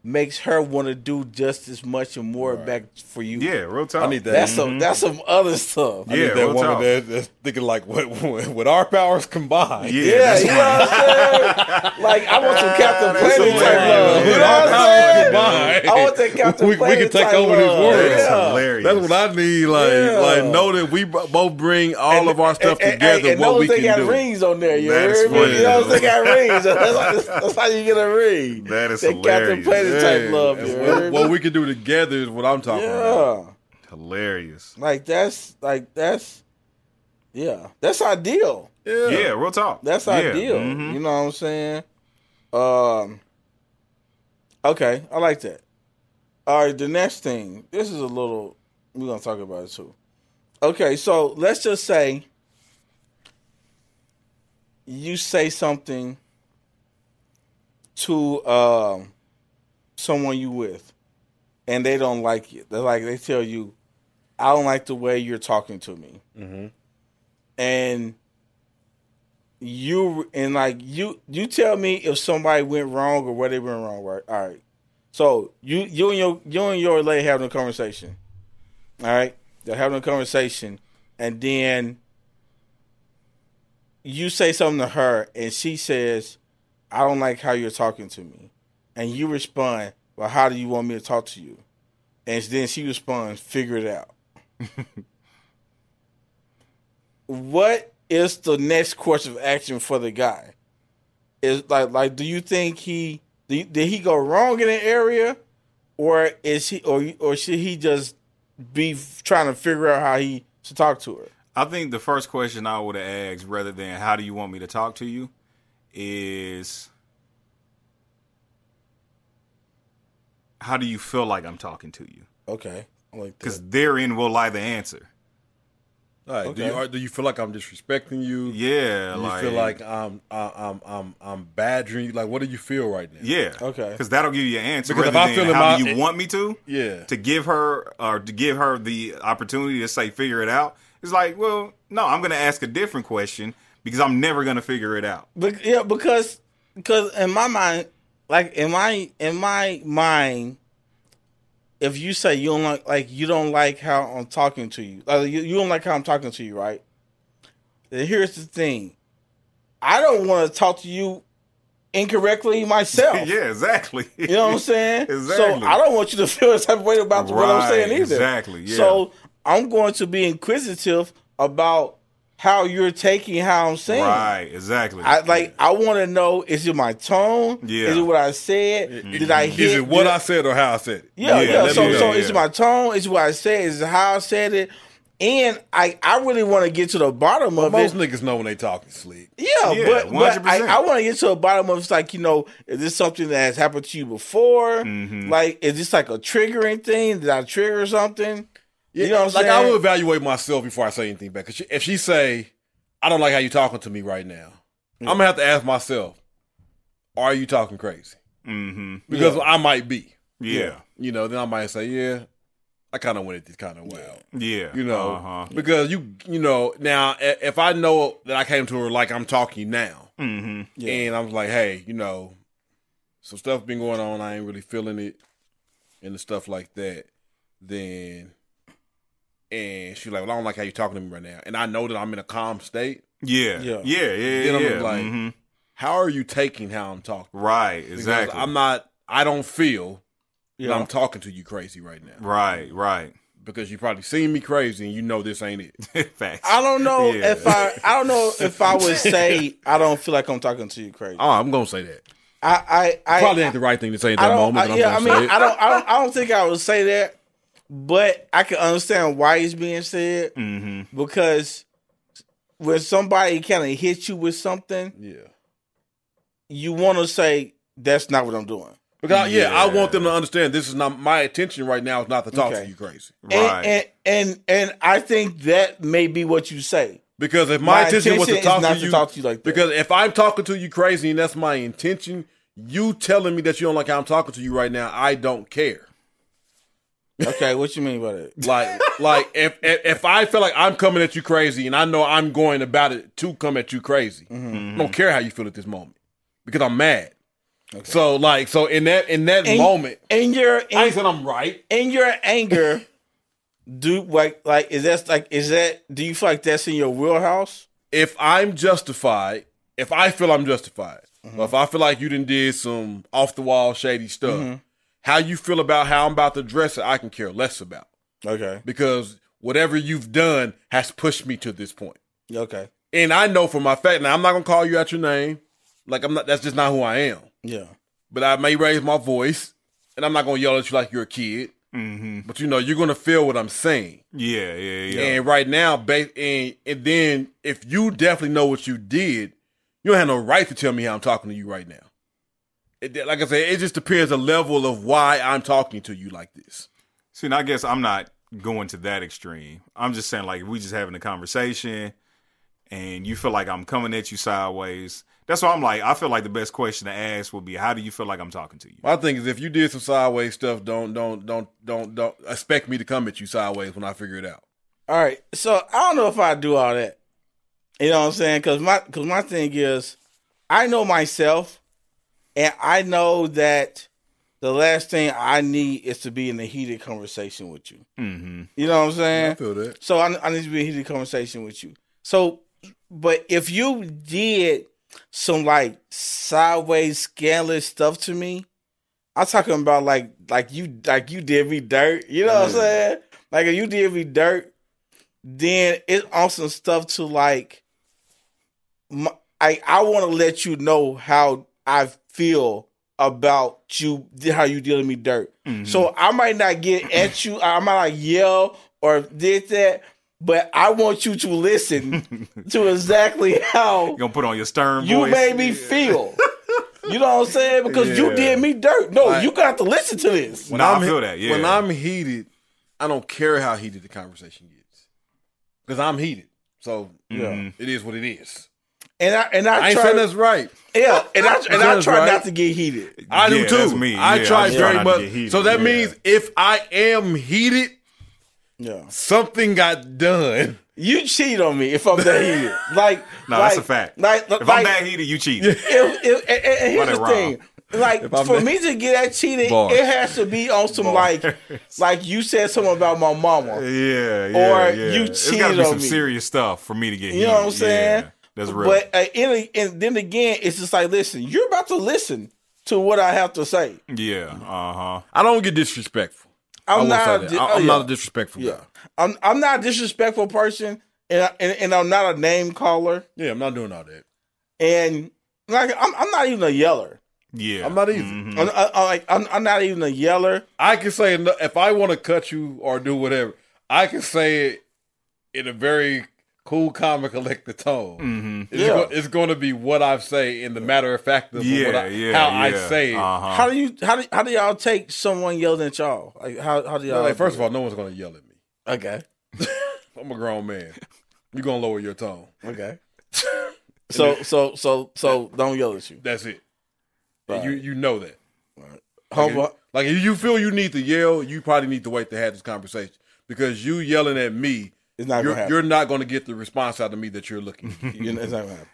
makes her want to do just as much and more back for you. Yeah, real talk. I need that. that's some mm-hmm. that's some other stuff. I Yeah, need that real woman talk. that, that's thinking like, what, with our powers combined. Yeah, Yeah, that's you know what I'm saying? Like I want some Captain That's Planet type hilarious. love. You know With what our I'm saying? combined. I want that Captain We- we can take type over this world. That's Yeah. hilarious. That's what I need. Like, Yeah. like know that we both bring all And- of our stuff and- and- together. And, what those we they can got do. rings on there. You That is heard me? funny, You know, they got rings. That's, that's how you get a ring. That is that Captain hilarious. Planet type Yeah. love. You what, what we can do together is what I'm talking about. Hilarious. like that's like that's yeah, that's ideal. Yeah. Yeah, real talk. That's yeah. ideal. mhm. You know what I'm saying? Um. Okay, I like that. All right, the next thing. This is a little. We're gonna talk about it too. Okay, so let's just say you say something to um someone you with, and they don't like you. They're like they tell you, "I don't like the way you're talking to me," Mm-hmm. and you and like you you tell me if somebody went wrong or where they went wrong, right? All right. So you you and your you and your lady having a conversation. All right. They're having a conversation and then you say something to her and she says, I don't like how you're talking to me. And you respond, Well, how do you want me to talk to you? And then she responds, figure it out. what is the next course of action for the guy? Is like like do you think he did, he go wrong in an area, or is he or or should he just be trying to figure out how he should talk to her? I think the first question I would have asked, rather than how do you want me to talk to you, is how do you feel like I'm talking to you? Okay, I like. Because therein will lie the answer. All right. Do you are, do you feel like I'm disrespecting you? Yeah, Do you like feel like I'm I- I'm I'm I'm badgering you? Like, what do you feel right now? yeah, Okay. because that'll give you an answer. Because if I than feel in how do my- you want me to, Yeah. to give her or to give her the opportunity to say figure it out. It's like, well, no, I'm going to ask a different question because I'm never going to figure it out. But yeah, because because in my mind, like in my in my mind, if you say you don't like like you don't like how I'm talking to you, like you, you don't like how I'm talking to you, right? Then here's the thing, I don't want to talk to you incorrectly myself. yeah, exactly. You know what I'm saying? Exactly. So I don't want you to feel the type of way about what I'm saying either. exactly, yeah. So I'm going to be inquisitive about how you're taking how I'm saying. it. Right, exactly. I like. I want to know: is it my tone? Yeah. Is it what I said? Did I hit? Is it what did I said or how I said it? Yeah, Yeah, yeah. let So, me know, so is it my tone? Is it what I said? Is it how I said it? And I, I really want to get to the bottom of Most it. Most niggas know when they talking sleep. Yeah, Yeah, but, but I, I want to get to the bottom of it's like you know, is this something that has happened to you before? Mm-hmm. Like, is this like a triggering thing? Did I trigger something? Yeah, You know what I'm like saying? I will evaluate myself before I say anything back. 'Cause she, if she say, "I don't like how you talking to me right now," I'm gonna have to ask myself, "Are you talking crazy?" mm-hmm. Because I might be. Yeah. You know, then I might say, "Yeah, I kind of went at this kind of wild." Yeah. You know, Uh-huh. because you you know now if I know that I came to her like I'm talking now, Mm-hmm. Yeah. and I'm like, hey, you know, some stuff been going on. I ain't really feeling it, and the stuff like that. Then, and she's like, well, I don't like how you're talking to me right now, and I know that I'm in a calm state. Yeah. Yeah. Yeah. Yeah. Yeah. Then I'm yeah. like, Mhm. How are you taking how I'm talking? Right. Because Exactly. I'm not. I don't feel that I'm talking to you crazy right now right. Right. because you probably seen me crazy and you know this ain't it. Facts. I don't know Yeah. if I. I don't know if I would say I don't feel like I'm talking to you crazy. Oh, I'm gonna say that. I, I, I Probably ain't the right thing to say at I that moment. I, but yeah, I I'm mean, gonna say I don't, I don't. I don't think I would say that, but I can understand why it's being said mm-hmm. because when somebody kind of hits you with something, Yeah. you want to say that's not what I'm doing. Because I- yeah, I want them to understand this is not my attention right now. Is not to talk Okay. to you crazy. Right. And, and and and I think that may be what you say. Because if my, My intention was to talk is not to to you, talk to you like that. because if I'm talking to you crazy and that's my intention, you telling me that you don't like how I'm talking to you right now, I don't care. Okay, what you mean by that? Like, like if, if if I feel like I'm coming at you crazy and I know I'm going about it to come at you crazy, Mm-hmm. I don't care how you feel at this moment because I'm mad. So like, so in that in that In- moment, In your I ain't saying I'm right. in your anger, do like like is that like is that? Do you feel like that's in your wheelhouse? if I'm justified, if I feel I'm justified, Mm-hmm. or if I feel like you done did some off the wall shady stuff, Mm-hmm. How you feel about how I'm about to dress it, I can care less about Okay, because whatever you've done has pushed me to this point. okay, And I know for my fact now I'm not gonna call you out your name, like I'm not. That's just not who I am. yeah, But I may raise my voice, and I'm not gonna yell at you like you're a kid. mm-hmm. But you know you're gonna feel what I'm saying. Yeah. Yeah. Yeah. And right now, ba- and and then if you definitely know what you did, you don't have no right to tell me how I'm talking to you right now. It, like I said, it just depends the level of why I'm talking to you like this. See, and I guess I'm not going to that extreme. I'm just saying, like, we just having a conversation, and you feel like I'm coming at you sideways. That's why I'm like, I feel like the best question to ask would be, how do you feel like I'm talking to you? My thing is, if you did some sideways stuff, don't don't don't don't don't expect me to come at you sideways when I figure it out. All right. So I don't know if I do all that. You know what I'm saying? Because my because my thing is, I know myself, and I know that the last thing I need is to be in a heated conversation with you. Mm-hmm. You know what I'm saying? I feel that. So I, I need to be in a heated conversation with you. So, but if you did some like sideways scandalous stuff to me, I'm talking about like like you like you did me dirt. You know what I'm saying? Like if you did me dirt, then it's on some stuff to like. My, I I want to let you know how I feel about you, how you dealing me dirt. So I might not get at you. I might not yell or did that, but I want you to listen to exactly how You gonna put on your stern you voice? made me feel. You know what I'm saying? Because you did me dirt. No, Like- you got to listen to this. When I I'm feel that, yeah. When I'm heated, I don't care how heated the conversation gets. Because I'm heated. So Mm-hmm. it is what it is. And I and I, I ain't try saying that's right. yeah, and I and I Sounds try right. not to get heated. I Yeah, do too. that's me. I Yeah, try I just try very much. heated. So that Yeah. means if I am heated, Yeah, something got done. you cheat on me if I'm that heated. Like, No, like, that's a fact. Like, if like, I'm that heated, you cheat. if, if, and, and here's Run it the wrong. thing. Like for me to get that cheated, Bars. it has to be on some like, like you said something about my mama. Yeah, yeah. Or yeah. you It's gotta cheated be on some me. serious stuff for me to get. You know what I'm heated. saying? Yeah, that's real. But uh, and, and then again, it's just like, listen, you're about to listen to what I have to say. yeah, uh huh. I don't get disrespectful. I I'm won't a di- I- oh, I'm yeah. not a disrespectful Yeah, guy. I'm. I'm not a disrespectful person, and, I- and and I'm not a name caller, Yeah, I'm not doing all that. and like I'm, I'm not even a yeller. Yeah, I'm not either. Mhm. I'm, I, I, like I'm, I'm not even a yeller. I can say if I want to cut you or do whatever, I can say it in a very cool, calm, and collected tone. Mhm. It's, Yeah. go- it's going to be what I say in the matter of fact of what Yeah, I, yeah, how yeah. I say it. Uh-huh. How do you how do how do y'all take someone yelling at y'all? Like how how do y'all? Like, first of all, no one's going to yell at me. okay, I'm a grown man. You're going to lower your tone. okay. so so so so don't yell at you. That's it. Right. You you know that. Humble. Like if you feel you need to yell, you probably need to wait to have this conversation because you yelling at me, It's not you're, gonna you're not going to get the response out of me that you're looking. You know, it's not gonna happen.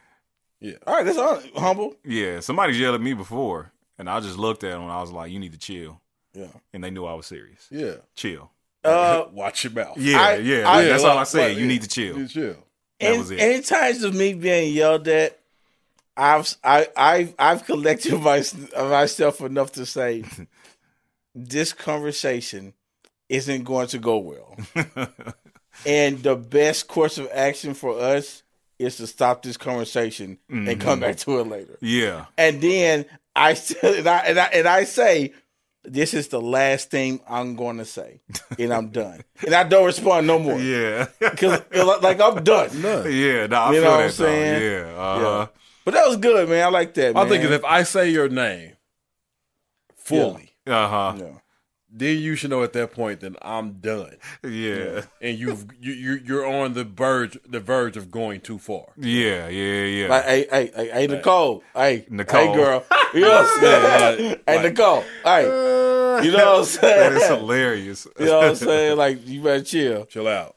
Yeah. All right, that's all. Humble. Yeah, somebody yelled at me before, and I just looked at them and I was like, "You need to chill," Yeah. and they knew I was serious. yeah. Chill. Uh, Watch your mouth. Yeah, I- yeah. I- that's Yeah, all I like- said. you yeah, need to chill. you chill. That in, was it. Any times of me being yelled at, I've I I've I've collected my, myself enough to say this conversation isn't going to go well, and the best course of action for us is to stop this conversation and come back to it later. yeah, And then I still and I and I, and I say. This is the last thing I'm going to say, and I'm done. And I don't respond no more yeah, because, like, I'm done. yeah. No, I You feel know what. I'm saying? Though. Yeah, uh, Yeah. But that was good, man. I like that. My man. thing is, if I say your name fully, uh huh. yeah. Then you should know at that point that I'm done, Yeah, and you've you, you you're on the verge the verge of going too far. yeah, yeah, yeah. Like, hey, hey, hey, hey, Nicole. Hey, Nicole. Hey, girl. You know what I'm saying? hey, Nicole. Hey, you know what I'm saying? that is hilarious. you know what I'm saying? Like, you better chill. Chill out.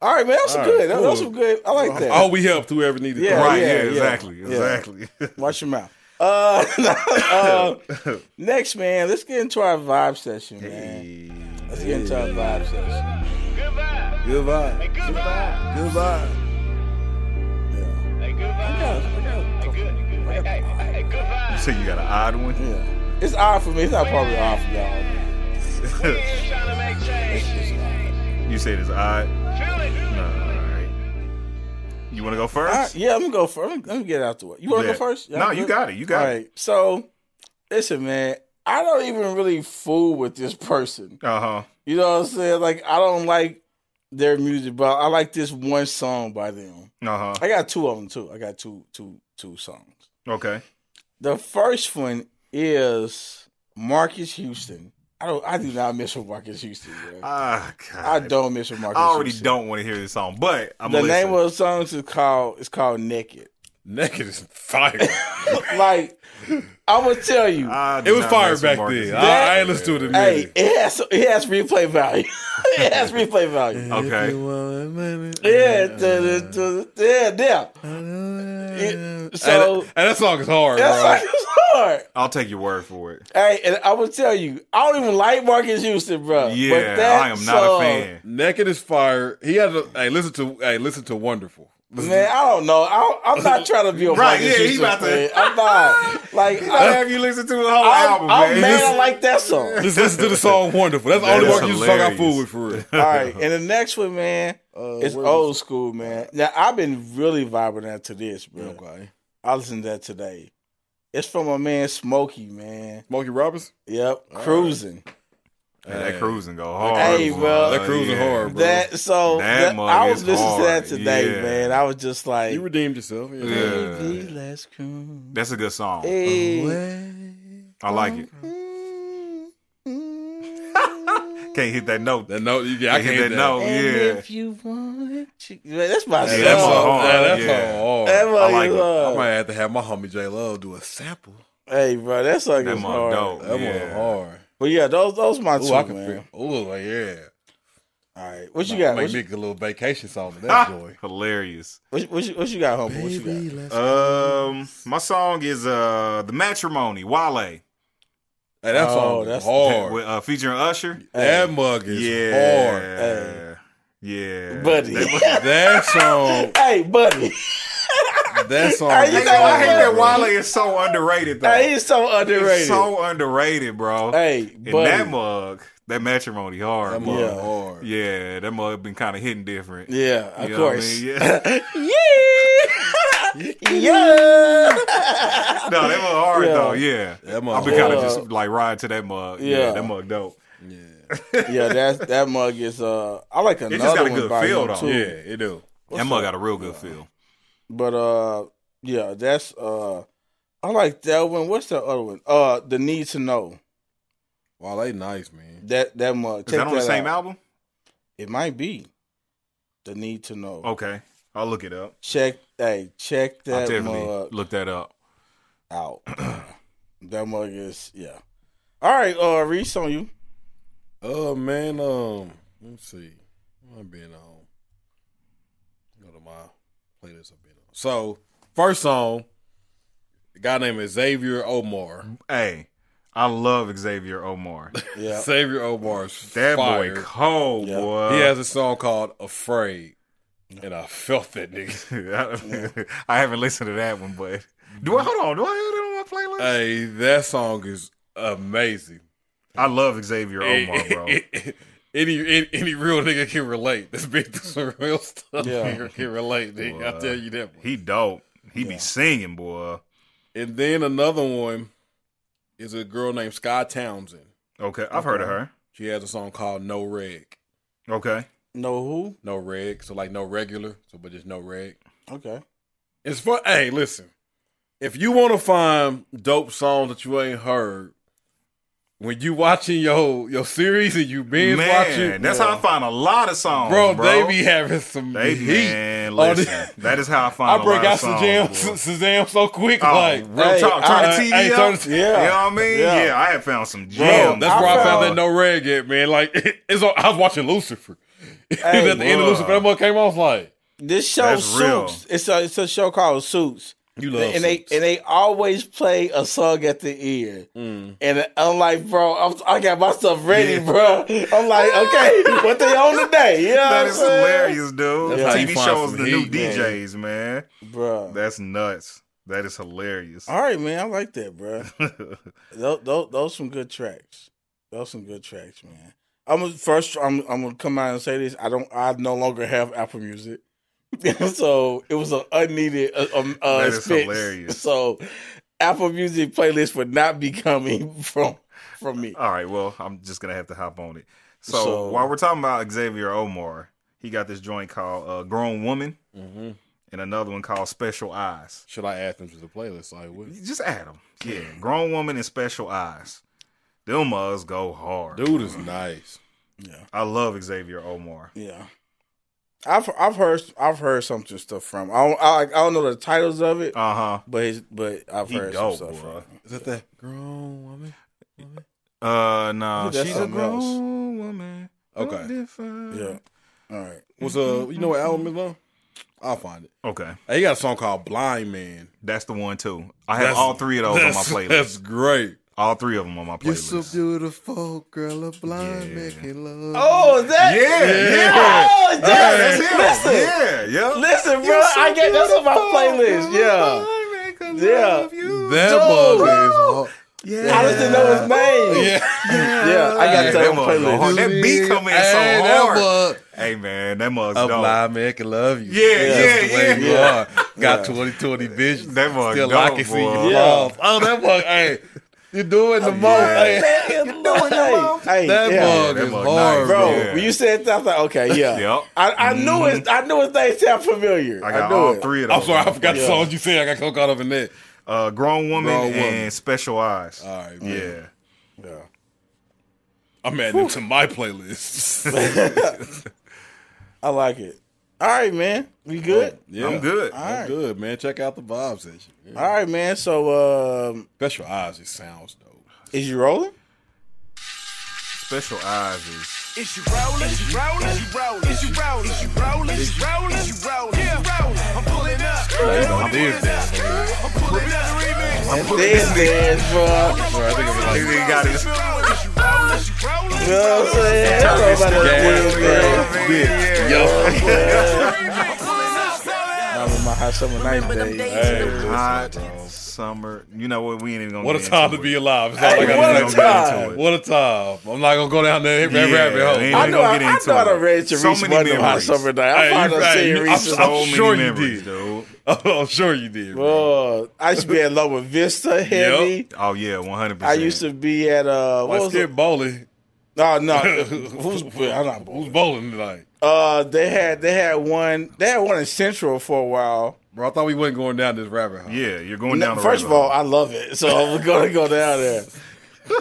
All right, man. That was good. That, that was cool. some good. I like that. I hope we helped whoever needed. Yeah. to. right? Yeah, yeah, exactly, yeah. exactly. Watch your mouth. Uh, uh, next, man, let's get into our vibe session, man. Let's get into our vibe session. Good vibe. Good vibe. Hey, good vibe. Good vibe. Yeah. Hey, good vibe. I got, Hey, good. Hey, hey, hey, hey, You say you got an odd one? yeah. It's odd for me. It's not probably odd for y'all. We ain't trying to make change. It's odd. You said it's odd. Feel You want to go first? right, yeah, I'm gonna go first. Let me, let me get it out the way. You want to Yeah. go first? No, you got it. You got All it. right. So, listen, man. I don't even really fool with this person. Uh huh. You know what I'm saying? Like, I don't like their music, but I like this one song by them. Uh huh. I got two of them too. I got two, two, two songs. Okay. The first one is Marques Houston. I don't. I do not miss Marques Houston. Ah, God. I don't miss Marques. I already Houston. don't want to hear this song, but I'm The name listen. of the song is called. It's called Naked. Naked is fire. like I'm gonna tell you. It was fire back then. That- I, I ain't listened to it in Hey, it has it has replay value. it has replay value. Okay. Yeah, yeah, yeah. So and, and that song is hard, that's bro. like it's hard. I'll take your word for it. Hey, and I will tell you, I don't even like Marques Houston, bro. Yeah, but that I am not song, a fan. Naked is fire. He had a hey, listen to hey, listen to Wonderful. Listen Man, I don't know. I, I'm not trying to be a Right, yeah, he Houston about to- fan. I'm not. Like I I, have you listen to the whole I'm, album, I'm man. mad. I like that song. Just listen to the song "Wonderful." That's the That only one you song I hilarious. fool with for real. All right, and the next one, man, Uh, it's old was school, man. Now I've been really vibing out to this, bro. Okay, I listened to that today. It's from my man Smokey, man. Smokey Robinson. Yep, cruising. Yeah, that cruising go hard. Hey, boy. bro. That cruising hard, bro. That so That that- I was is listening to that today, Yeah. man. I was just like, You redeemed yourself. Yeah. Yeah. baby, let's cruise. That's a good song. Hey. I like it. Mm-hmm. Can't hit that note. That note, yeah, I Can't can't hit that note. And Yeah. if you want it, you- man, that's my Yeah, song. that mug hard. Yeah, that's Yeah. all That hard. mug like it. hard. I might have to have my homie J Love do a sample. Hey, bro, that song That is hard. dope. That Yeah. one hard. But yeah, those those my Ooh, two, I can man. feel. Ooh, yeah. All right, what you got? Make What me you, a little vacation song to that joy. hilarious. what, you- what, you, what you got, homie? What you got? Um, my song is uh the matrimony Wale Hey, that Oh, that's- is hard. with uh, featuring Usher. that mug is Yeah, hard. Hey. yeah, Buddy. That- That song, hey, buddy. that song. Hey, you is know I hate that bro. Wale is so underrated though. hey, he's so underrated. He's so underrated, bro. hey, and buddy. that mug, that matrimony hard. That bro. mug Yeah. hard. Yeah, that mug been kind of hitting different. yeah, of You know what I course. mean? Yeah. yeah. yeah. no, that mug hard Yeah. though. Yeah, That mug I've been kind of just like riding to that mug. Yeah, Yeah. that mug dope. Yeah. yeah, that that mug is uh I like another it just got a one good by feel, him though. too. Yeah, it do. What's that mug got a real good feel. But uh yeah, that's uh I like that one. What's the other one? Uh The Need to Know. Wow, they nice, man. That that much. Is Check that on the same out. album? It might be. The Need to Know. Okay, I'll look it up. Check hey, check I'll that definitely mug look that up. out. that mug is yeah. All right, uh Reese on you. Oh man, um, let's see. I've been on. Go to my playlist I've been on. So first song, the guy named Xavier Omar. Hey, I love Xavier Omar. Yeah. Xavier Omar That fire. boy cold, Yeah. boy. He has a song called "Afraid," and I felt that nigga. I haven't listened to that one, but do I hold on? Do I have that on my playlist? hey, that song is amazing. I love Xavier Omar, bro. Any, any any real nigga can relate. That's been through some real stuff. Yeah. Nigga can relate. Nigga. I tell you that. He dope. He be singing, boy. And then another one is a girl named Sky Townsend. Okay, I've heard of her. She has a song called No Reg. Okay, No who? No Reg. So like no regular. So but just no reg. Okay. It's fun. Hey, listen. If you want to find dope songs that you ain't heard, when you watching your your series and you binge man, watching, that's how I find a lot of songs, bro, bro. they be having some They heat. man, listen. that is how I find. I break out of songs, Shazam, so quick, Oh, like real hey, talk. Turn I- the TV hey, up. turn yeah. You know what I mean? Yeah. Yeah, I have found some Bro, gems. that's where I I found found- that no reg at, man. Like it's on, I was watching Lucifer. Hey, at the end of. Lucifer, that mother came on, I was like, This show That's real. Suits. It's a it's a show called Suits. You love and they and they always play a song at the end. Mm. And I'm like, bro, I'm, I got my stuff ready, bro. I'm like, okay, what they on today? You know that what is saying? hilarious, dude. That's how TV find shows the new heat, man. DJs, man. bro. That's nuts. That is hilarious. All right, man, I like that, bro. those, those, those some good tracks. Those some good tracks, man. I'm gonna, first. I'm I'm gonna come out and say this. I don't. I no longer have Apple Music, so it was an unneeded uh, um, uh, That is expense. hilarious. So Apple Music playlist would not be coming from from me. All right, well, I'm just gonna have to hop on it. So, So- while we're talking about Xavier Omar, he got this joint called uh, "Grown Woman" mm-hmm. and another one called "Special Eyes." should I add them to the playlist? Like, what? Just add them. Yeah, "Grown Woman" and "Special Eyes." Them mugs go hard. Dude is nice. Yeah, I love Xavier Omar. yeah. I've I've heard I've heard some stuff from. I don't, I, I don't know the titles of it, Uh huh. but his, but I've He heard dope, some stuff boy. from. him. Is that that grown woman? Uh, no, That's she's a something else. grown woman. Okay. Different. Yeah. All right. What's uh? You know what album is on? I'll find it. Okay, Hey, he got a song called "Blind Man." that's the one too. I have That's- all three of those on my playlist. That's great. All three of them on my playlist. You're playlist. so beautiful, girl. A blind Yeah. making love. Oh, is that? Yeah, yeah. Oh, Yeah, that's that's him. Listen, Yeah, yeah. listen, bro. I get that's on my playlist. Yeah. Yeah. That Dude. is. Yeah. I just didn't know his name. Yeah. Yeah, I got Hey, that on mug go playlist. That beat come in Hey, so that hard. mug. Hey man, that mug's Up dope. live, man, can love you. Yeah, That's yeah, the way you yeah. are. Got 2020 vision. That mug Still, dope, I can see you. boy. Yeah. Oh, that mug, hey, you're doing the most. Hey, Hey, hey, that yeah. mug that is mug hard, nice, Bro, Yeah. when you said that, I was like, okay, yeah. Yep. I, I knew it. I knew his name sound familiar. I got knew all it. three of them. I'm sorry, I forgot the Yeah. songs you said. I got so caught up in that. Uh, grown woman Grown and Woman. special eyes. All right, man. yeah. Yeah. I'm adding them to my playlist. I like it. All right, man. We good? yeah, I'm good. I'm right. good, man. Check out the vibe section. Yeah. All right, man. So, um, Special eyes, it sounds dope. is you rolling? Special eyes is Is you rolling? Is you rolling? Is you rolling? Is you rolling? Is you rolling? Is you rolling? Is you rolling? Yeah, rolling. I'm pulling up. know, this dance, I'm pulling up. Remix. This dance, bro. Sorry, I think I'm like, he got his Is you rolling? You know what I'm saying? That's all about the gas, dance, yo. I'm pulling up. I remember my hot summer night days. Hey, hot summer. You know what? We ain't even gonna. what a time to it. be alive. It's all Hey, I what a time. What a time. I'm not gonna go down there and Yeah, rabbit hole. I know, gonna I, get I into know to it. read to So reach many one of them hot summer night. I Hey, found you- a hey, seeing you- I'm so- So many sure you memories, did. dude. I'm sure you did. Bro. Bro, I used to be at Lower Vista heavy. Oh yeah, one hundred percent I used to be at uh, what Like was Skip it? Bowling. No, no, who's I'm not Who's bowling. bowling tonight? Uh, they had they had one they had one in Central for a while. Bro, I thought we wasn't going down this rabbit hole. Yeah, you're going No, down. the First of rabbit all, I love it, so I'm gonna go down there.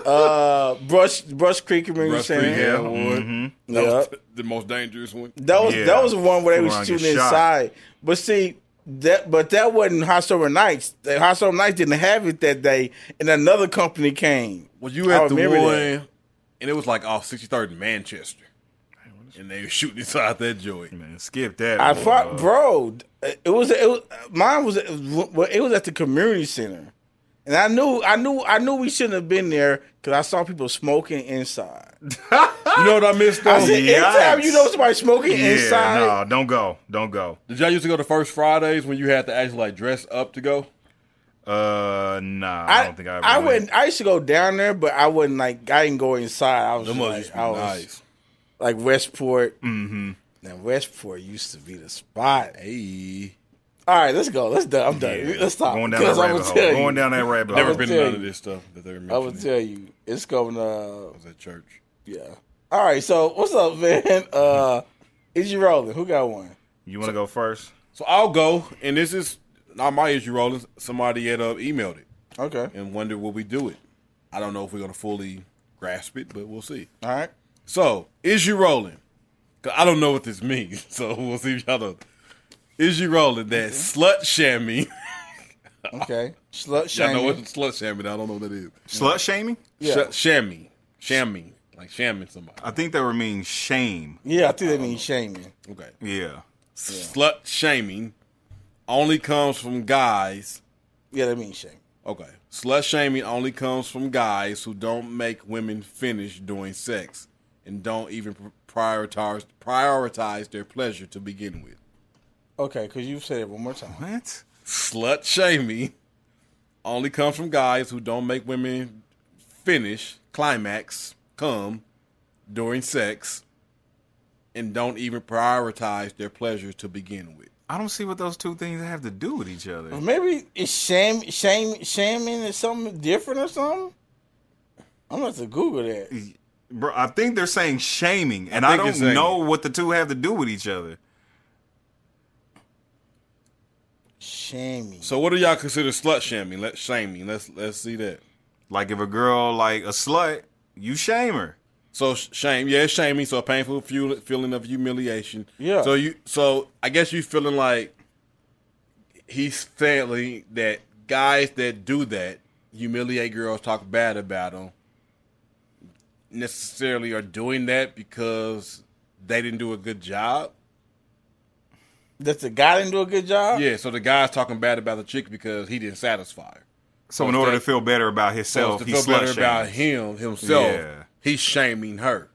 Uh, Brush Brush Creek Community Brush Creek, Center. yeah, Yeah, Wood. yeah. That was the most dangerous one. That was Yeah. that was the one where they Fool was around, get shooting shot. inside. But see that, but that wasn't Hot Summer Nights. That Hot Summer Nights didn't have it that day, and another company came. Was you I at the one that. and it was like off 63rd in Manchester. And they were shooting inside that joint. Man, skip that. I boy. thought, bro, it was it was mine was it was, it was at the community center, and I knew I knew I knew we shouldn't have been there because I saw people smoking inside. You know what I missed though? I said, anytime you know somebody smoking Yeah, inside, no, don't go, don't go. Did y'all used to go to First Fridays when you had to actually like dress up to go? Uh, nah, I, I, don't think I. Ever I went. wouldn't. I used to go down there, but I wouldn't like. I didn't go inside. I was Them just like, used I was nice. like Westport. Mm-hmm. Now Westport used to be the spot. Hey. All right, let's go. Let's done. I'm done. Yeah, Let's stop. Going down Because that I'm rabbit hole. Going down that rabbit hole. Never been tell none of this stuff that they're I will tell you, it's going. Uh, I was at church. Yeah. All right. So what's up, man? Uh, is you rolling? Who got one? You want to go first? So I'll go, and this is not my issue rolling. Somebody had uh, emailed it Okay. and wondered will we do it. I don't know if we're gonna fully grasp it, but we'll see. All right. So, is you rolling? 'Cause I don't know what this means, so we'll see if y'all know. Is you rolling that slut shammy? Okay. Slut Y'all know what shaming. slut shammy? I don't know what that is. Slut shaming? Yeah. Sh- shammy, shammy, like shamming somebody. I think that would mean shame. Yeah, I think that means shaming. Okay. Yeah. Slut shaming only comes from guys. Yeah, that means shame. Okay. Slut shaming only comes from guys who don't make women finish doing sex and don't even prioritize prioritize their pleasure to begin with. Okay, because you said it one more time. What? Slut shaming only comes from guys who don't make women finish, climax, come during sex and don't even prioritize their pleasure to begin with. I don't see what those two things have to do with each other. Maybe it's shame, shame, shaming is something different or something. I'm gonna Google that. Bro, I think they're saying shaming, and I, think don't know what the two have to do with each other. Shaming. So what do y'all consider slut shaming? Let's shaming. Let's let's see that. Like if a girl like a slut, you shame her. So shame, yeah, shaming. So a painful feeling of humiliation. Yeah. So you, so I guess you feeling like he's saying that guys that do that humiliate girls, talk bad about them, necessarily are doing that because they didn't do a good job. That the guy didn't do a good job. Yeah. So the guy's talking bad about the chick because he didn't satisfy her. So in order that- to feel better about himself, to he feel slut better about him himself, Yeah. he's shaming her.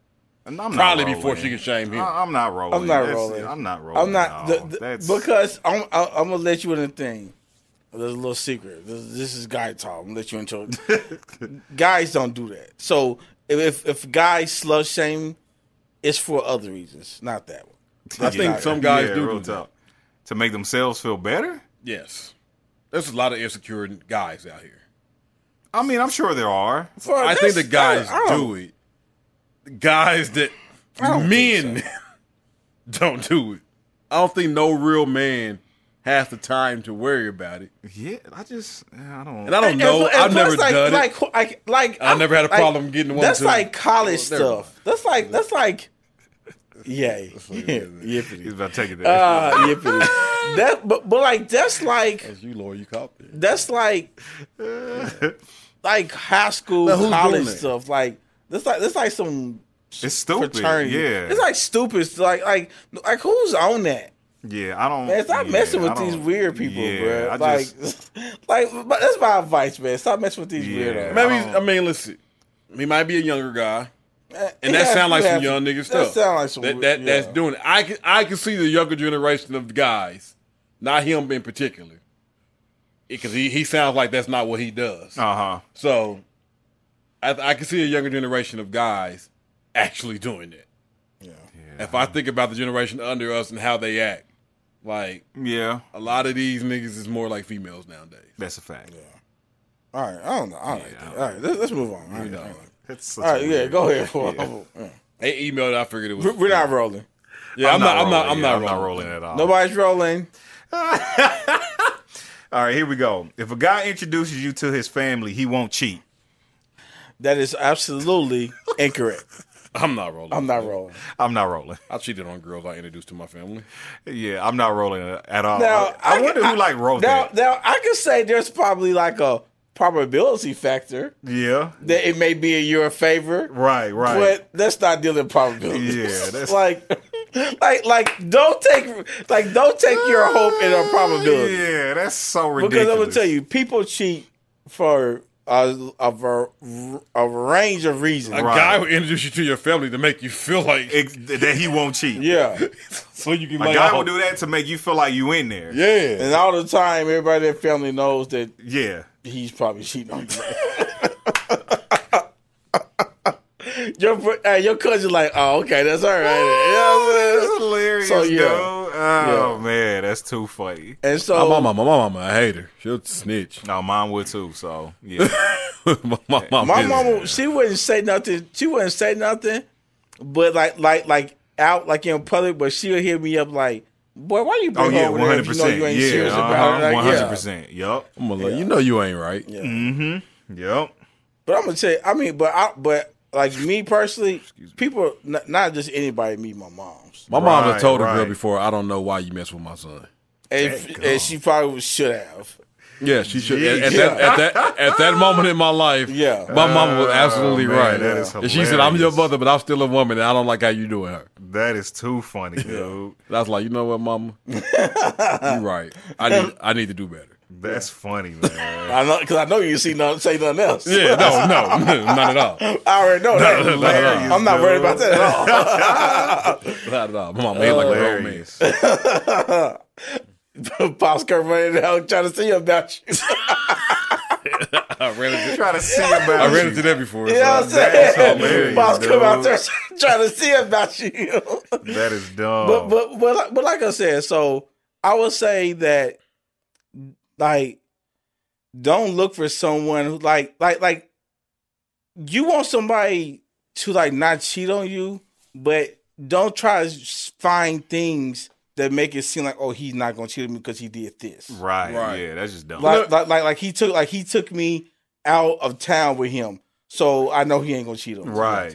And I'm Probably before she can shame him. I- I'm not rolling. I'm not That's- rolling. I'm not rolling. I'm not the, the- because I'm I, I'm gonna let you in a thing. There's a little secret. This, this is guy talk. I'm gonna let you into it. guys don't do that. So if if guys slut shame, it's for other reasons, not that one. I think some guys Yeah, do do that. talk. To make themselves feel better? Yes, there's a lot of insecure guys out here. I mean, I'm sure there are. For- I think the guys I don't- do it. The guys that don't think men don't do it. I don't think no real man has the time to worry about it. Yeah, I just, I don't. And I don't And- know. and I've never like, done like, it. Like, like, I never had a like, problem getting one That's to- like college oh, Well, stuff. That's like that's like, yay, He's yippity, He's about to take it there. uh, yippity. That, but but like that's like As you, Lord, you caught it. that's like like high school, Now, college stuff. Like that's like that's like some it's stupid. fraternity. Yeah, it's like stupid. It's Like like like who's on that? yeah. I don't. Man, stop yeah, messing with these weird people, yeah, bro. I like, just, like, but that's my advice, man. Stop messing with these Yeah. weirdos. Maybe I don't- I mean, listen. He might be a younger guy, and Yeah, that sound like some young nigga That stuff. sound like some that, that yeah. that's doing it. I can I can see the younger generation of guys, not him in particular, because he he sounds like that's not what he does. uh huh. So, I I can see a younger generation of guys actually doing it. Yeah. If I think about the generation under us and how they act, like Yeah, a lot of these niggas is more like females nowadays. that's a fact. Yeah. All right, I don't know. I don't like that. All right, let's, let's move on. All right, know. all right. That's such All right, a yeah, weird- go ahead. For, yeah. Uh, they emailed. I figured it was. We're we're not rolling. Yeah, I'm, not. I'm not. I'm rolling, not rolling. I'm not rolling at all. Nobody's rolling. All right, here we go. If a guy introduces you to his family, he won't cheat. That is absolutely incorrect. I'm not rolling. I'm not rolling. I'm not rolling. I cheated on girls I introduced to my family. Yeah, I'm not rolling at all. Now I, I wonder can- who like wrote now, that. Now I can say there's probably like a probability factor Yeah, that it may be in your favor. right, right. But that's not dealing with probabilities. Yeah, that's- like, like, like, don't take, like, don't take your hope in a probability. Yeah, that's so ridiculous. Because. I'm gonna tell you, people cheat for a, a, a range of reasons. A Right. guy will introduce you to your family to make you feel like Ex- that he won't cheat. Yeah, so you can A like guy will do that to make you feel like you in there. Yeah, and all the time, everybody in the family knows that Yeah. He's probably cheating on you. your bro- hey, your cousin like, oh, okay, that's all right. You know what I'm That's saying? hilarious, So, yeah. dude. Oh man, that's too funny. And so, my mama, my mama, I hate her. She'll snitch. No, mom would too. So yeah, my, my mama, my is- mama, she wouldn't say nothing. She wouldn't say nothing, but like, like, like out, like in public, but she'll hit me up like, boy, why you oh yeah, her over one there hundred if you know percent. you ain't Yeah, serious about it? uh-huh, Like, one hundred percent. Yep, I'm gonna let you know you ain't right. Yeah. yep. But I'm gonna tell you, I mean, but I, but like me personally, people, not, not just anybody, meet my moms, My mom Right, has told a girl before, I don't know why you mess with my son. and, and she probably should have. Yeah, she should. Yeah. At, at that, at that at that moment in my life, Yeah. my mama was oh, absolutely Oh, man, right. that is and she said, "I'm your mother, but I'm still a woman, and I don't like how you doing her." That is too funny, dude. And I was like, "You know what, mama? you're right. I need I need to do better." That's funny, man. I know because I know you see nothing, say nothing else. Yeah, no, no, not at all. I already know that. Hilarious, I'm not worried about that at all. Not at all. My mama ain't like a grown man. Hilarious. Running out trying to see about you. I ran into, Try to see about I ran into that before. You know what I'm saying? hilarious, Pops come out there trying to see about you. That is dumb. but but but like- but like I said, so I would say that like don't look for someone who like like like you want somebody to like not cheat on you, but don't try to find things that make it seem like oh he's not gonna cheat on me because he did this. right, Right. yeah, that's just dumb. Like, like like like he took like he took me out of town with him, so I know he ain't gonna cheat on me. right.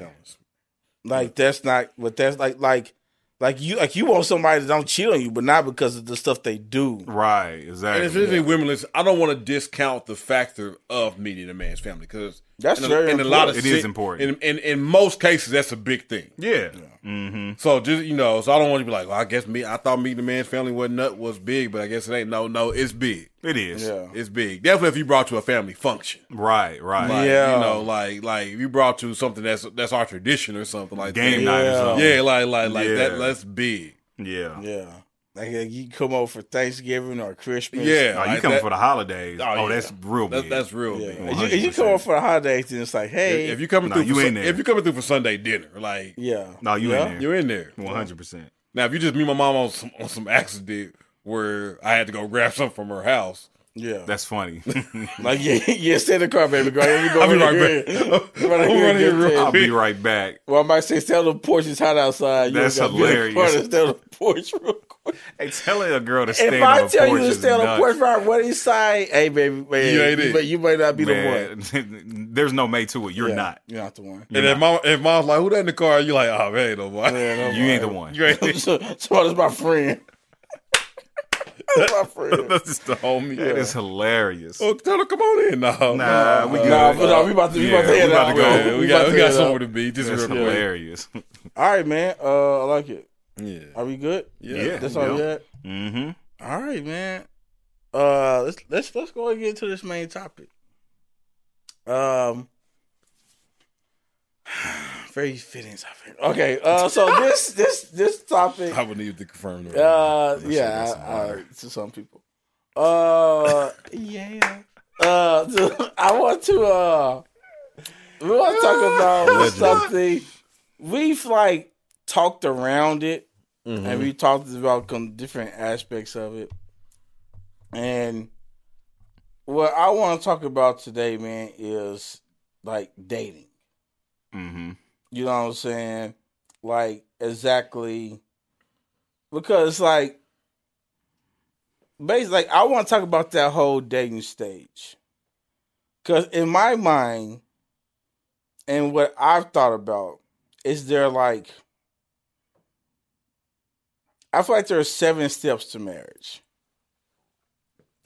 Like that's not what that's like like like you like you want somebody that don't cheat on you, but not because of the stuff they do. Right, And exactly. if anything, women, listen, I don't want to discount the factor of meeting a man's family because That's in a, very in a lot of important. It is si- important. In, in in most cases, that's a big thing. yeah. Mm-hmm. So just you know, so I don't want to be like, well, I guess me. I thought meeting the man's family wasn't nut was big, but I guess it ain't. No, no, it's big. It is. Yeah. It's big. Definitely if you brought to a family function. Right, right. Like, Yeah. you know, like like if you brought to something that's that's our tradition or something like Game that. night or Yeah. something. Yeah, like like like Yeah. that. That's big. Yeah. Yeah. Like you come over for Thanksgiving or Christmas. Yeah, Oh, you like come that- for the holidays. Oh, Oh, yeah. that's real That's, big. that's real Yeah. big. If you, oh, you come over for the holidays, then it's like, hey, If you coming Nah, through, you for, in there. if you coming through for Sunday dinner, like yeah, No, you yeah. in there. you're in there. One hundred percent. Now, if you just meet my mom on some on some accident where I had to go grab something from her house, yeah. That's funny. like yeah, yeah. Stay in the car, baby. Go ahead. You go I'll be right here. back. You wanna I'm hear running good real things. I'll be right back. Well, I might say, tell the porch is hot outside. You That's gotta be in hilarious. car to Stay on the porch real quick. Hey, telling a girl to stand If on I the tell you to is stay on the nuts. porch right what he say, hey baby, man, You ain't you, it. you may not be the one. There's no mate to it. You're Yeah, not. You're not the one. and if mom if mom's like, "Who that in the car?" You're like, "Oh man, no boy." Yeah, no, You ain't the one. You ain't. so, so that's my friend. that's my friend. That's just the homie. That is hilarious. Oh, tell her come on in. now. Nah, we no. good. Nah, but no, we about to, we Yeah, about to we head about out. to go. Yeah, we got about we got somewhere out. to be. Just That's real hilarious. All right, man. Uh, I like it. Yeah. Are we good? Yeah. That's all we Yeah. had. Mm-hmm. All right, man. Uh, let's let's let's go and get to this main topic. Um, very fitting topic. Okay. Uh, so this this this topic. I would need to confirm that. Uh, yeah, that's uh, hard. to some people. Uh, yeah. Uh, so I want to. Uh, we want to talk about Allegedly. something. We've like talked around it, Mm-hmm. and we talked about different aspects of it. And what I want to talk about today, man, is like dating. Mm-hmm. You know what I'm saying? Like exactly because like basically like I want to talk about that whole dating stage. Cuz in my mind and what I've thought about is there like I feel like there are seven steps to marriage.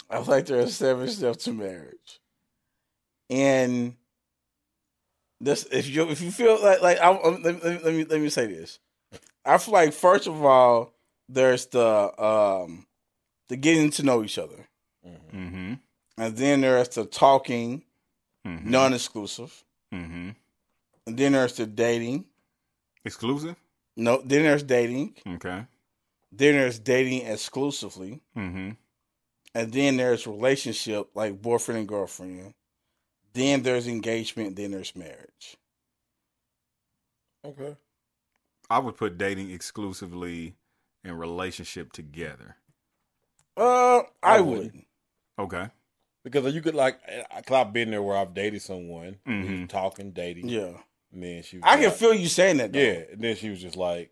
I feel like there are seven steps to marriage. And this if you if you feel like like I, I'm- let, me, let me let me say this. I feel like first of all, there's the um the getting to know each other, Mm-hmm. and then there's the talking, Mm-hmm. non-exclusive, Mm-hmm. and then there's the dating. Exclusive? No, then there's dating. Okay. Then there's dating exclusively, Mm-hmm. and then there's relationship like boyfriend and girlfriend. Then there's engagement. Then there's marriage. Okay. I would put dating exclusively and relationship together. Uh, I, I would. Okay. Because you could like, cause I've been there where I've dated someone, we Mhm. talking, dating, Yeah, and then she. Was I can feel you saying that. Though. Yeah, and then she was just like,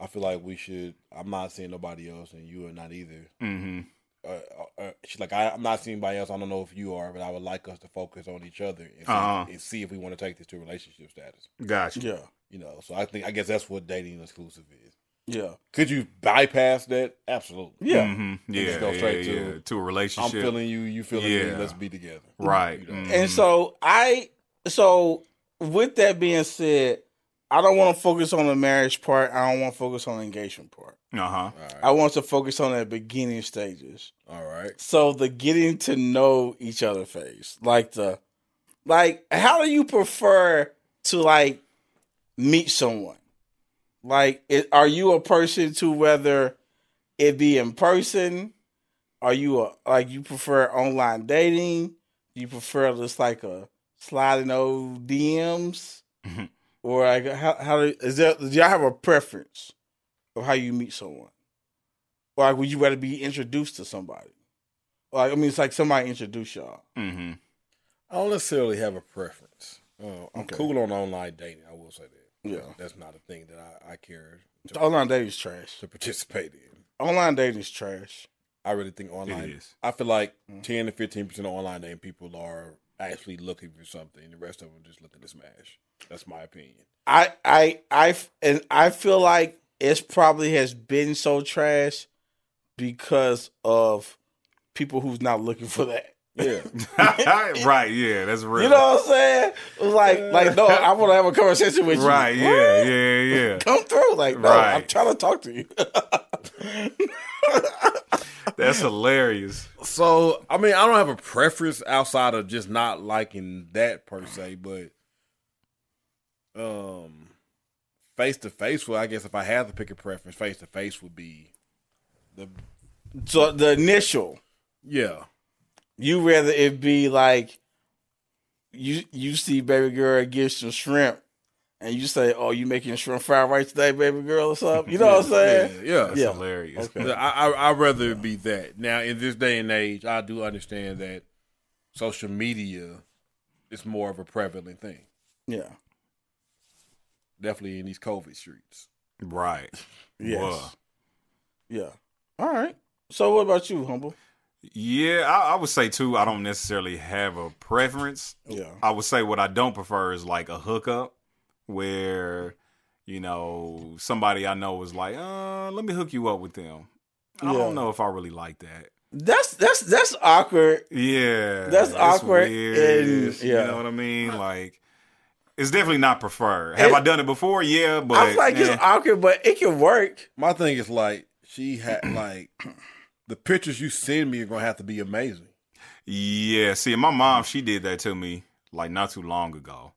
"I feel like we should. I'm not seeing nobody else, and you are not either." Mm-hmm. Uh, uh, uh, she's like, I, "I'm not seeing anybody else. I don't know if you are, but I would like us to focus on each other and see, Uh-huh. and see if we want to take this to relationship status." Gotcha. yeah, You know, so I think I guess that's what dating exclusive is. yeah, Could you bypass that? Absolutely. yeah. Mm-hmm. just Yeah. go yeah, straight yeah. to- a relationship. I'm feeling you. You feeling me. Yeah. Let's be together. right. You know? Mhm. And so I, so with that being said, I don't want to focus on the marriage part. I don't want to focus on the engagement part. uh-huh. All right. I want to focus on the beginning stages. All right. So the getting to know each other phase, like the, like how do you prefer to like meet someone? Like, it, are you a person to whether it be in person? Are you a like you prefer online dating? Do you prefer just like a sliding old DMs, Mhm. Or like how how do, is there? Do y'all have a preference of how you meet someone? Or like, would you rather be introduced to somebody? Like, I mean, it's like somebody introduce y'all. Mm-hmm. I don't necessarily have a preference. Uh, I'm Okay. cool on online dating. I will say that. Yeah. That's not a thing that I, I care to, Online dating is trash. to participate in. Online dating is trash. I really think online. It is. I feel like Mm. ten to fifteen percent of online dating people are actually looking for something. The rest of them just looking to smash. That's my opinion. I, I, I, and I feel like it's probably has been so trash because of people who's not looking for that. Yeah. right. Yeah. That's real. You know what I'm saying? It's like, like, no, I want to have a conversation with you. Right. What? Yeah. Yeah. Yeah. Come through. Like, no, Right. I'm trying to talk to you. That's hilarious. so I mean, I don't have a preference outside of just not liking that per se, but um, face to face. Well, I guess if I had to pick a preference, face to face would be The So the initial, yeah. you rather it be like you you see baby girl get some shrimp, and you say, "Oh, you making shrimp fried rice today, baby girl, or something?" You know what I'm saying? Yeah. That's Yeah. hilarious. Okay. I, I I'd rather it be that. Now in this day and age, I do understand that social media is more of a prevalent thing. Yeah. Definitely in these COVID streets. Right. Yes. Whoa. Yeah. All right. So what about you, humble? Yeah, I, I would say too. I don't necessarily have a preference. Yeah. I would say what I don't prefer is like a hookup where, you know, somebody I know was like, uh, let me hook you up with them. I Yeah. don't know if I really like that. That's that's that's awkward. Yeah. That's awkward weird. and- yeah. You know what I mean? Like, it's definitely not preferred. Have It- I done it before? Yeah, but I feel like eh. it's awkward, but it can work. My thing is like she had like the pictures you send me are gonna have to be amazing. Yeah, see, my mom, she did that to me like not too long ago.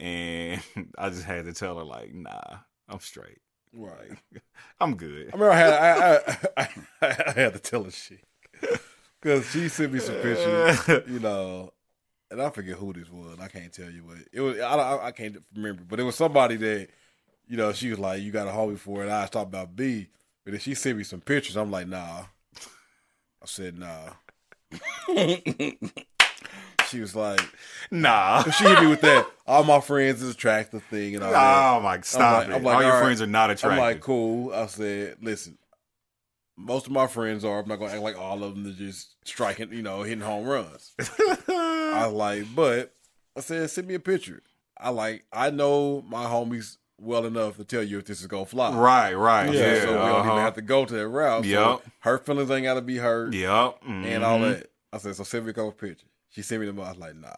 And I just had to tell her, like, nah, I'm straight. Right. I'm good. I remember I had I I, I, I had to tell her shit because she sent me some pictures, you know, and I forget who this was. I can't tell you what it was. I, I, I can't remember, but it was somebody that you know she was like, "You got a homie for it." And I was talking about B, but then she sent me some pictures. I'm like, "Nah." I said, "Nah." she was like, Nah. she hit me with that. All my friends is attractive thing and all that. Oh my, stop like- it. I'm like, All your all right. friends are not attractive. I'm like, cool. I said, listen, most of my friends are. I'm not gonna act like all of them are just striking, you know, hitting home runs. I was like, but I said, send me a picture. I like, I know my homies well enough to tell you if this is gonna fly. right, right. Yeah, Yeah. So we don't even uh-huh. have to go to that route. Yep. So her feelings ain't gotta be hurt Yep. and all mhm. that. I said, so send me a couple pictures. She sent me them. I was like, nah.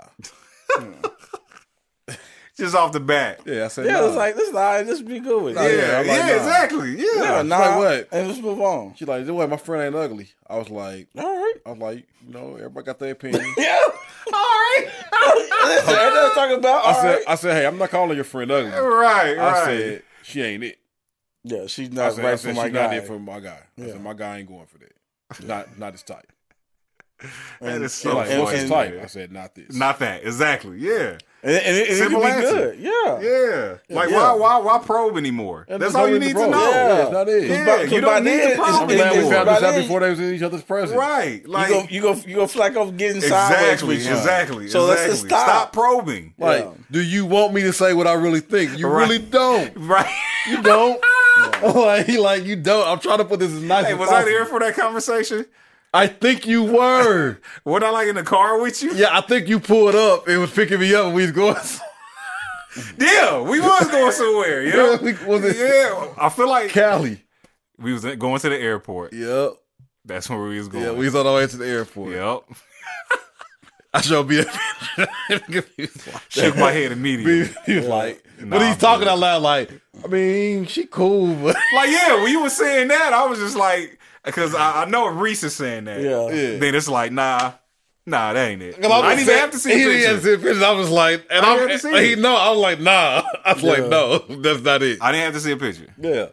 Just off the bat. Yeah, I said, Yeah, nah. it's like this. is all right, Just be good with it. Nah, Yeah, yeah, yeah, nah. exactly. Yeah. Yeah, nah, like what? and just move on. She like, what? My friend ain't ugly. I was like, All right. I was like, you know, everybody got their opinion. Yeah. All right. Listen, ain't nothing talking about. I said, right. I said, hey, I'm not calling your friend ugly. Right, right. I said, she ain't it. Yeah, she's I not said, I right said for my she not guy. it for my guy. I Yeah. said, my guy ain't going for that. Not, not his type. That is She so like, and- what's his and- type? I said, not this. Not that. Exactly. Yeah. and, and, and it can be answer. good. Yeah. Yeah. Like Yeah. why why why probe anymore? And That's all you need need to to know. Yeah. It's not it. Yeah, But- you by don't need then, to it's- probe I'm glad we found this out then- before they was in each other's presence. Right. Like you go, you go, you go flack off getting sideways Exactly, with you. exactly. So let's exactly. just stop. probing. Like, Yeah. do you want me to say what I really think? You Right. really don't. Right. You don't. like, he like, you don't. I'm trying to put this as nice Hey, as was I possible. there for that conversation? I think you were. What I like in the car with you? yeah, I think you pulled up. It was picking me up and we was going. Yeah, we was going somewhere. Yeah, Yeah, we- was it yeah. I feel like Cali? we was going to the airport. Yep. That's where we was going. Yeah, we was on our way to the airport. Yep. I showed me. Shook my head immediately. he was like, Nah, but he's talking out loud. Like, I mean, she cool, but Like, yeah, when you were saying that, I was just like, because I, I know Reese is saying that. Yeah. Yeah. Then it's like, nah, nah, that ain't it. I, I didn't even have to see a he didn't have picture. see a. I was like, and I I'm, didn't have to see he it. no, I was like, nah. I was Yeah. like, no, that's not it. I didn't have to see a picture. yeah,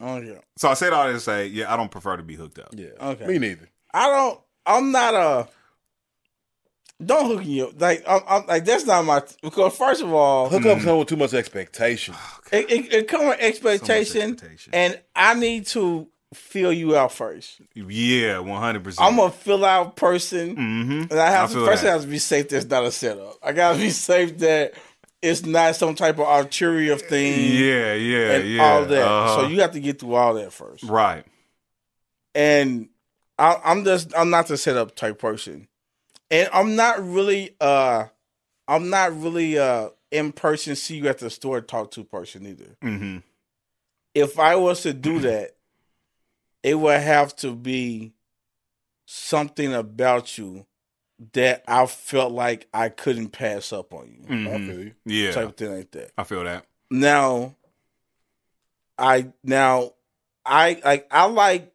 Oh yeah. So I said all that to say, yeah, I don't prefer to be hooked up. yeah. Okay. Me neither. I don't. I'm not a. Don't hook you up. Like I'm, I'm like that's not my because first of all, Hookups come with too much expectation. Oh, it, it, it come with expectation, expectation. and I need to feel you out first. Yeah, one hundred percent. I'm a fill out person, Mm-hmm. and I have I to first that. I have to be safe. That's not a setup. I gotta be safe that it's not some type of ulterior thing Yeah, yeah, and yeah. all that. Uh-huh. So you have to get through all that first. right. and I, I'm just I'm not the setup type person, and I'm not really uh I'm not really uh in person see you at the store talk to person either. Mm-hmm. If I was to do that, it would have to be something about you that I felt like I couldn't pass up on you, I Mhm. feel you. Yeah, type of thing like that. I feel that. Now, I now I like I like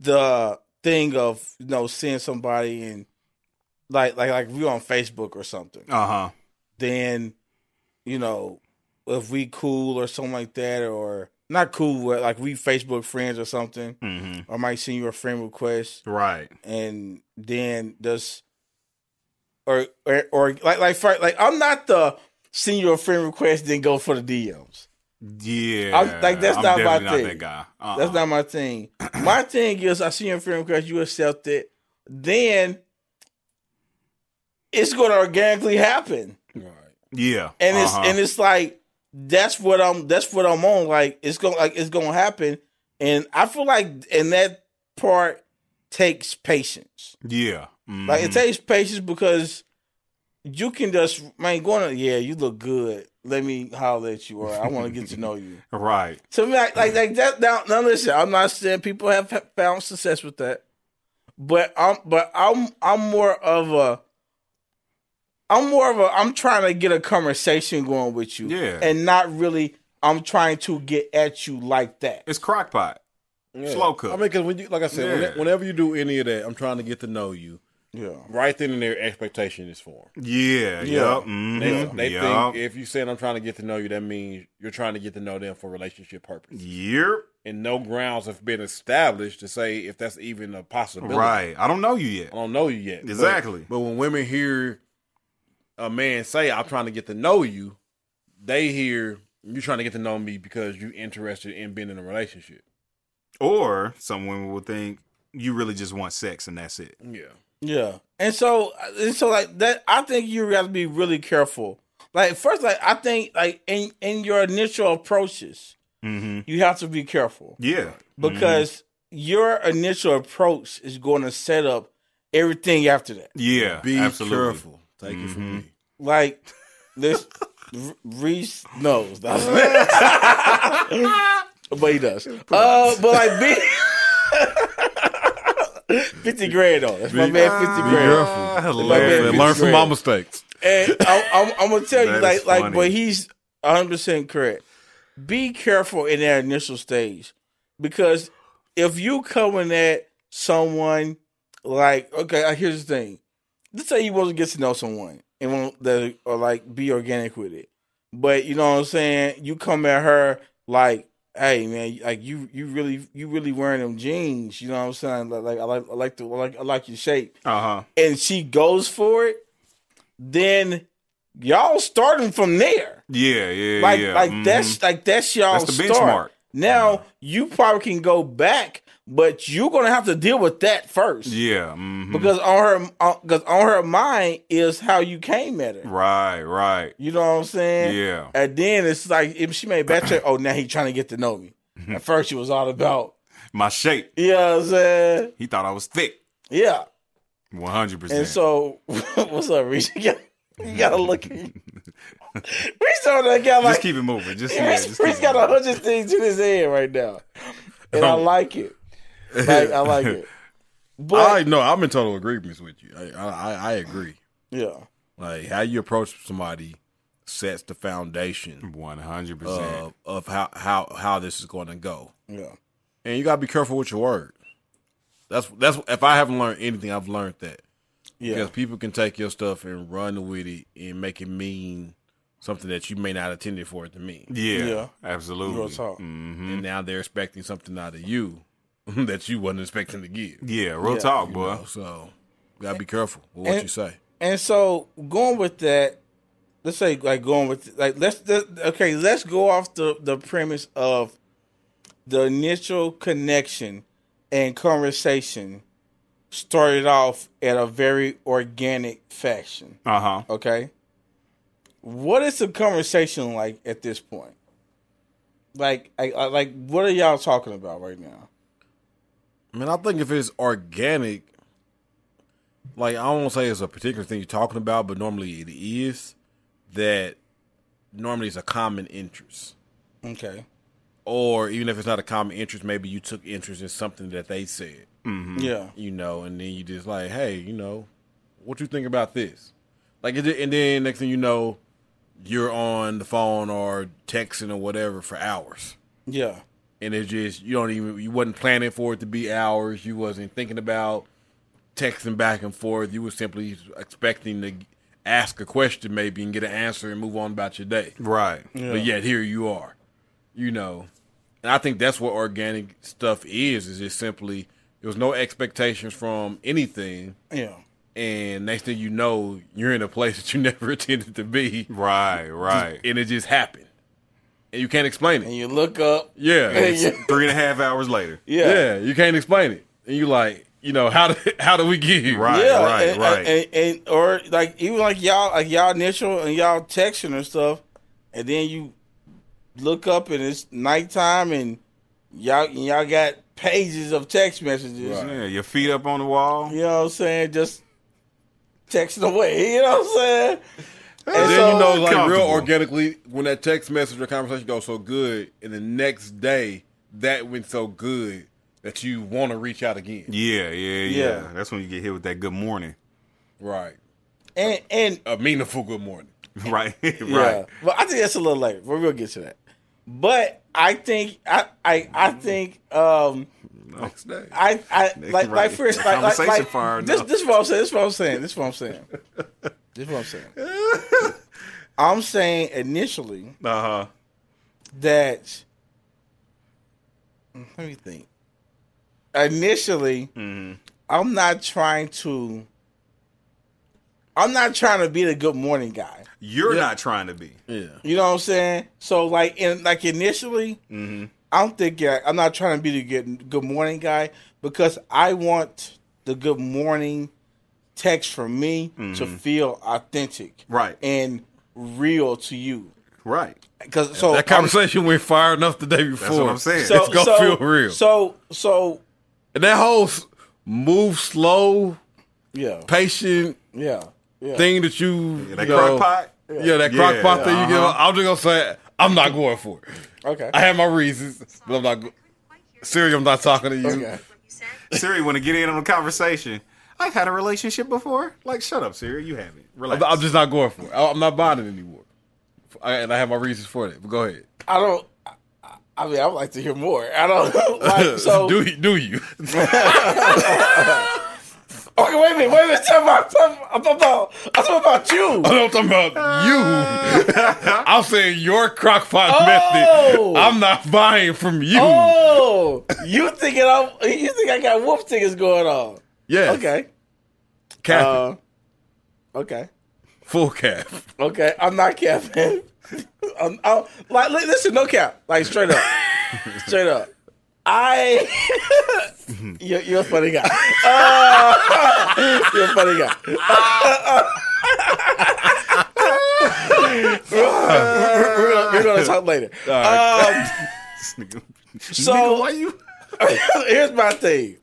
the thing of you know seeing somebody and like like like we on Facebook or something. Uh huh. Then, you know, if we cool or something like that, or not cool with like we Facebook friends or something. Mm-hmm. I might send you a friend request Right. and then just or or, or like like for, like I'm not the send you a friend request then go for the DMs. Yeah. I'm- like, that's I'm not my definitely thing. that. Uh-uh. That's not my thing. My thing is I see your friend request, you accept it, then it's gonna organically happen. Right. Yeah. and it's uh-huh. and it's like that's what I'm that's what I'm on. Like it's gonna, like it's gonna happen, and I feel like and that part takes patience. yeah. Mhm. Like it takes patience because you can just man going on, yeah you look good. Let me holler at you, or I want to get to know you. right. So like like, like that. Now, now listen, I'm not saying people have found success with that, but I'm but I'm I'm more of a I'm more of a I'm trying to get a conversation going with you, Yeah. and not really I'm trying to get at you like that. It's crockpot. Yeah. Slow cook. I mean, because when you, like I said, Yeah. whenever you do any of that, I'm trying to get to know you. Yeah, Right then and there, expectation is formed. Yeah. Yeah. Yep. mhm, They, they yep. think if you saying I'm trying to get to know you, that means you're trying to get to know them for relationship purpose. Yep. And no grounds have been established to say if that's even a possibility. Right. I don't know you yet. I don't know you yet. But- Exactly. But, when women hear a man say, I'm trying to get to know you, they hear you trying to get to know me because you're interested in being in a relationship. Or some women will think you really just want sex and that's it. Yeah. yeah, and so and so like that. I think you got to be really careful. Like first, like I think like in in your initial approaches, Mm-hmm. you have to be careful. Yeah. because your initial approach is going to set up everything after that. Yeah. Be absolutely. careful. Take it from me. Like this, Reese knows, but he does. Uh, but like be fifty grand though. That's my man, fifty Be grand. careful. Ah, man, fifty Learn from my mistakes. And I'm, I'm, I'm gonna tell you, like, like, funny. but he's 100 percent correct. Be careful in that initial stage because if you coming at someone like, okay, uh, here's the thing. Let's say you want to get to know someone and want to or like be organic with it, but you know what I'm saying. You come at her like, hey man, like you, you really, you really wearing them jeans. You know what I'm saying? Like, like I like, I like the, I like, I like your shape Uh huh. and she goes for it, then y'all starting from there. Yeah. Yeah. Like yeah. like mhm. that's like that's y'all That's the start. benchmark. Now you probably can go back, but you're gonna have to deal with that first. Yeah. mhm. Because on her because on her mind is how you came at it. Right. Right. You know what I'm saying? Yeah. And then it's like if she made check, oh now he trying to get to know me. Mm-hmm. At first she was all about, My shape. you know I'm saying? He thought I was thick. Yeah. One hundred And percent. And so, what's up, Reese? You gotta, you gotta look at Reese on that guy like Just keep it moving. Just yeah. Reese, Just Reese got a hundred things in his head right now, and I like it. Like I like it, but I no, I'm in total agreement with you. I, I I agree. yeah, Like how you approach somebody sets the foundation One hundred percent. of, of how, how how this is going to go. yeah, And you gotta be careful with your words. That's that's if I haven't learned anything, I've learned that yeah, because people can take your stuff and run with it and make it mean something that you may not have intended for it to mean. Yeah. Yeah. Absolutely. Real talk. hmm And now they're expecting something out of you that you wasn't expecting to get. Yeah. Real Yeah. talk, You boy. know, so you gotta be careful with what And- you say. And so going with that, let's say like going with like let's, let's okay, let's go off the the premise of the initial connection and conversation started off at a very organic fashion. Uh huh. Okay. What is the conversation like at this point? Like, I, I, like, what are y'all talking about right now? I mean, I think if it's organic, like I don't say it's a particular thing you're talking about, but normally it is that normally it's a common interest. Okay. Or even if it's not a common interest, maybe you took interest in something that they said, mm-hmm. Yeah. you know, and then you just like, hey, you know, what you think about this? Like, it- and then next thing you know, you're on the phone or texting or whatever for hours. Yeah. And it's just you don't even you wasn't planning for it to be hours. You wasn't thinking about texting back and forth. You were simply expecting to ask a question maybe and get an answer and move on about your day. Right. Yeah. But yet here you are, you know, And I think that's what organic stuff is. Is just simply there was no expectations from anything, Yeah. and next thing you know, you're in a place that you never intended to be, Right, right. and it just happened, and you can't explain it. And you look up. Yeah, Yeah. Three and a half hours later. Yeah. yeah, you can't explain it, and you like, you know, how did how do we get here? Right. yeah, and, right. And, and, or like even like y'all like y'all initial and y'all texting and stuff, and then you look up and it's nighttime and y'all y'all got pages of text messages. Yeah, your feet up on the wall. You know what I'm saying? Just texting away. You know what I'm saying? And And then so- you know, like real organically, when that text message or conversation goes so good, and the next day that went so good that you want to reach out again. Yeah, yeah, yeah, Yeah. That's when you get hit with that good morning. Right. and and A meaningful good morning. right, right. Yeah, but I think that's a little later. But we'll get to that. But I think I I, I think um Next day. I I like like Right. first like, like, Conversation like this this is what I'm saying. This is what I'm saying. This is what I'm saying. This is what I'm saying. I'm saying initially Uh huh. that let me think. Initially, Mm-hmm. I'm not trying to. I'm not trying to be the good morning guy. You're not trying to be. yeah. You know what I'm saying? So like in like initially, Mm-hmm. I'm thinking I'm not trying to be the good good morning guy because I want the good morning text from me to feel authentic, Mm-hmm. Right. and real to you. Right. Because so That conversation went fire enough the day before. That's what I'm saying. so, it's gonna so, feel real. So so and that whole move slow, yeah patient yeah yeah. thing that you, Yeah, that you know, crock pot. Yeah, that crock Yeah, pot thing you give. uh-huh. I'm just gonna say I'm not going for it. Okay. I have my reasons, but I'm not. Go- Siri, I'm not talking to you. okay. Siri want to get in on the conversation. I've had a relationship before. Like, shut up, Siri. You haven't. Relax. I'm, I'm just not going for it. I- I'm not buying it anymore. I, and I have my reasons for that. But go ahead. I don't. I- I mean, I would like to hear more. I don't like so. do you? Do you? okay, wait a minute. Wait a minute. Talk about. I'm talking about. I'm talking about you. I'm talking about you. I'm saying your crockpot Oh. method. I'm not buying from you. Oh, you thinking I'm? You think I got wolf tickets going on? yeah. Okay. Cap, Uh, okay. full cap. Okay. I'm not capping. I'm, I'm, like, listen, no cap. Like straight up, straight up. I, you're, you're a funny guy. Uh, you're a funny guy. we're, we're gonna, we're gonna talk later. Um, so why you? here's my thing.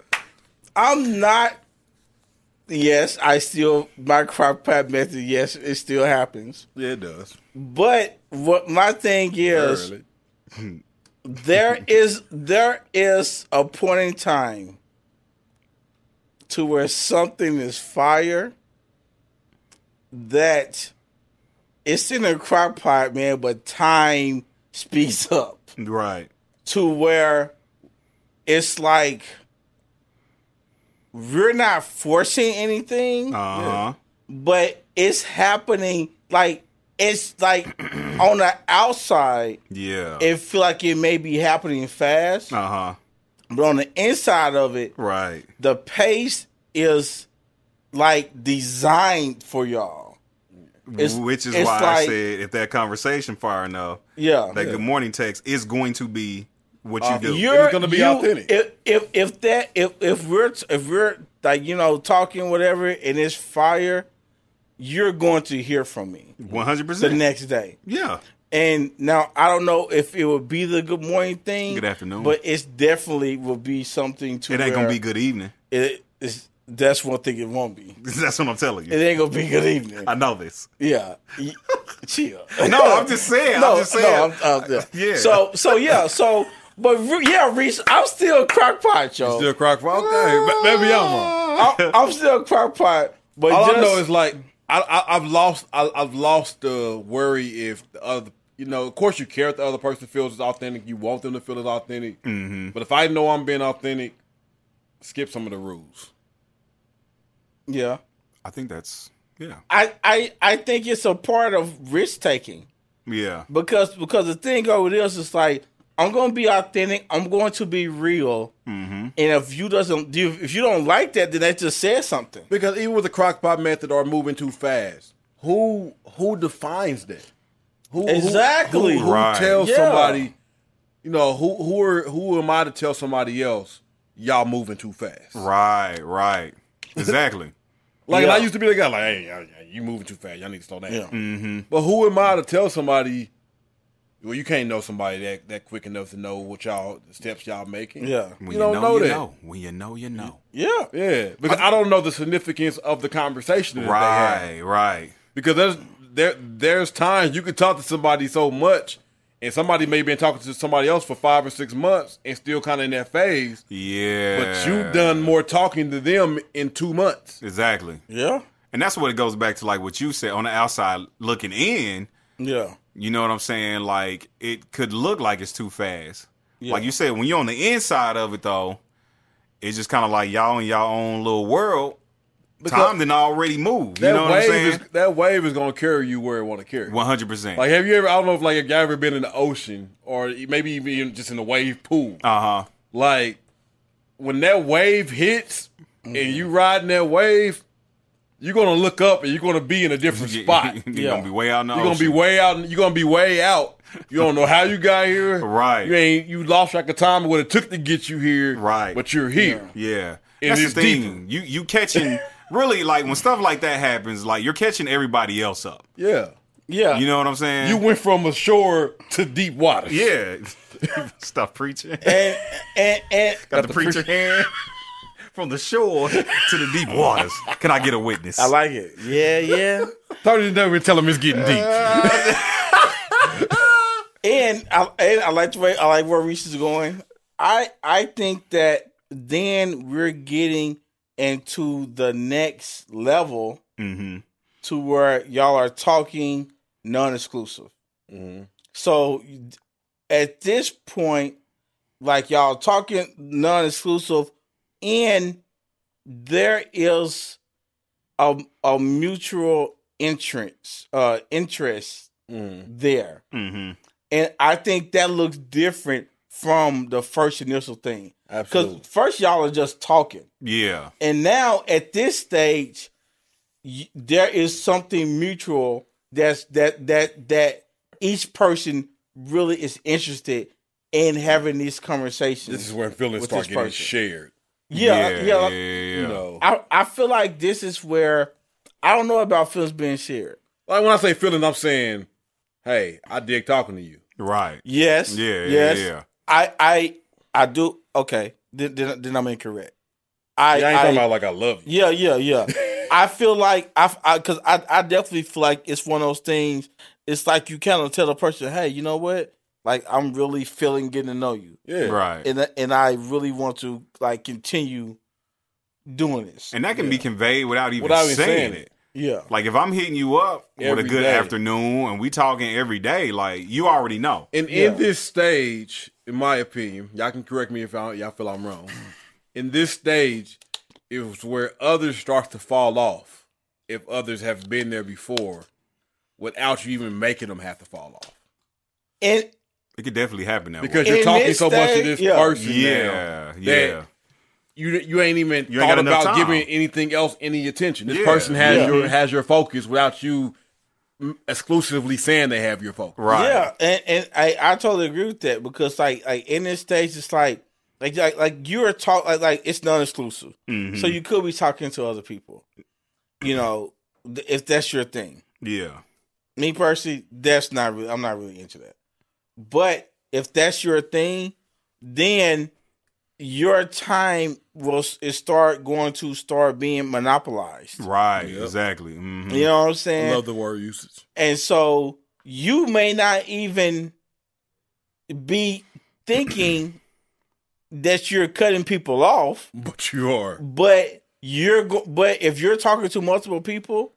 I'm not. Yes, I still my crock pot method. Yes, it still happens. Yeah, it does. But what my thing is, there is there is a point in time to where something is fire that it's in a crock pot, man, but time speeds up Right. to where it's like we're not forcing anything, Uh huh. but it's happening like it's like on the outside Yeah. it feel like it may be happening fast, Uh huh. but on the inside of it, Right. the pace is like designed for y'all. It's- Which is why I said if that conversation far enough, Yeah, that good morning text is going to be what you do. you're It's gonna be you- authentic. If, if if that if if we're if we're like you know talking whatever and it's fire, you're going to hear from me One hundred percent. the next day. Yeah. And now I don't know if it would be the good morning thing, Good afternoon. but it's definitely will be something to. It ain't gonna be good evening. It is. That's one thing it won't be. That's what I'm telling you. It ain't gonna be good evening. I know this. Yeah, chill. No, I'm just saying. no, I'm just saying. no, I'm, I'm, yeah. Yeah. So, so yeah, so, but re- yeah, Reese, I'm still crock pot, yo. Still crockpot. Okay, maybe I'm wrong. I'm, I'm still crock pot, but All just, I know is like I, I I've lost I, I've lost the worry if the other you know of course you care if the other person feels as authentic you want them to feel as authentic Mm-hmm. but if I know I'm being authentic skip some of the rules yeah. I think that's yeah. I, I, I think it's a part of risk taking Yeah. because because the thing over this is like I'm going to be authentic. I'm going to be real. Mm-hmm. And if you doesn't, if you don't like that, then that just says something. Because even with the crockpot method or moving too fast, who who defines that? Who, who- Exactly. Who, who Right. tells Yeah. somebody? You know who who are who am I to tell somebody else y'all moving too fast? Right, right. Exactly. Like and I used to be the guy like, hey, y'all- you moving too fast. Y'all need to slow down. Yeah. mm-hmm. But who am I to tell somebody? Well, you can't know somebody that, that quick enough to know what y'all the steps y'all making. Yeah. When You don't know you that. know. When you know, you know. Yeah. yeah. Because I, don't know the significance of the conversation that they. Right, right. Because there's there there's times you could talk to somebody so much, and somebody may have been talking to somebody else for five or six months and still kind of in that phase. Yeah. But you've done more talking to them in two months. Exactly. Yeah. And that's what it goes back to like what you said on the outside looking in, Yeah. You know what I'm saying? Like it could look like it's too fast. Yeah. Like you said, when you're on the inside of it though, it's just kind of like y'all in y'all own little world. Time didn't already move. You know what I'm wave saying? is that wave is gonna carry you where it want to carry. One hundred percent. Like, have you ever? I don't know if like have you ever been in the ocean or maybe even just in a wave pool. Uh huh. Like when that wave hits Mm-hmm. and you riding that wave, you're gonna look up and you're gonna be in a different spot. You're Yeah. gonna be way out in the You're gonna be way out. You're gonna be way out. You don't know how you got here. Right. You ain't. You lost track of time of what it took to get you here. Right. But you're here. Yeah, And that's it's the thing. deeper. You you catching really like when stuff like that happens, like you're catching everybody else up. Yeah. Yeah. You know what I'm saying? You went from a shore to deep water. yeah. Stop preaching. and and and Got the preacher hand from the shore to the deep waters. Can I get a witness? I like it. Yeah, yeah. Tony never tell him it's getting deep. And I and I like the way I like where Reese is going. I I think that then we're getting into the next level hmm to where y'all are talking non-exclusive. So at this point, like y'all talking non-exclusive, and there is a a mutual interest uh interest there. hmm And I think that looks different from the first initial thing. Because first y'all are just talking. Yeah. And now at this stage, y- there is something mutual that's that that that each person really is interested in having these conversations. This is where feelings start getting person. shared. Yeah, yeah. yeah, like, yeah. You know, I I feel like this is where I don't know about feelings being shared. like when I say feelings, I'm saying, hey, I dig talking to you. Right. Yes. Yeah, yeah, Yes. yeah. I I I do. Okay. Then then, then I'm incorrect. I Yeah, I ain't I- talking about like I love you. Yeah, yeah, yeah. I feel like I, because I, I, definitely feel like it's one of those things. It's like you kind of tell a person, "Hey, you know what? Like I'm really feeling getting to know you, Yeah. Right. and and I really want to like continue doing this." And that can be conveyed without even Without even saying, saying it. it. yeah, Like if I'm hitting you up with a good day. afternoon and we talking every day, like you already know. And Yeah. in this stage, in my opinion, y'all can correct me if I, y'all feel I'm wrong. In this stage, it was where others start to fall off if others have been there before, without you even making them have to fall off. and It could definitely happen that Because way. you're In talking this so much to stage, this yeah. person Yeah, now. yeah. that You you ain't even You ain't thought got enough about time. giving anything else any attention. This Yeah. person has Yeah. your has your focus without you mm, exclusively saying they have your focus. Right. yeah, and and I, I totally agree with that because like like in this stage, it's like like like, like you're talk like like it's non-exclusive, Mhm. so you could be talking to other people, you know, th- if that's your thing. Yeah. me personally, that's not really. I'm not really into that. But if that's your thing, then your time will is start going to start being monopolized. Right. Yep. Exactly. hmm You know what I'm saying? I love the word usage. and so you may not even be thinking that you're cutting people off, But you are. but you're go- but if you're talking to multiple people, th-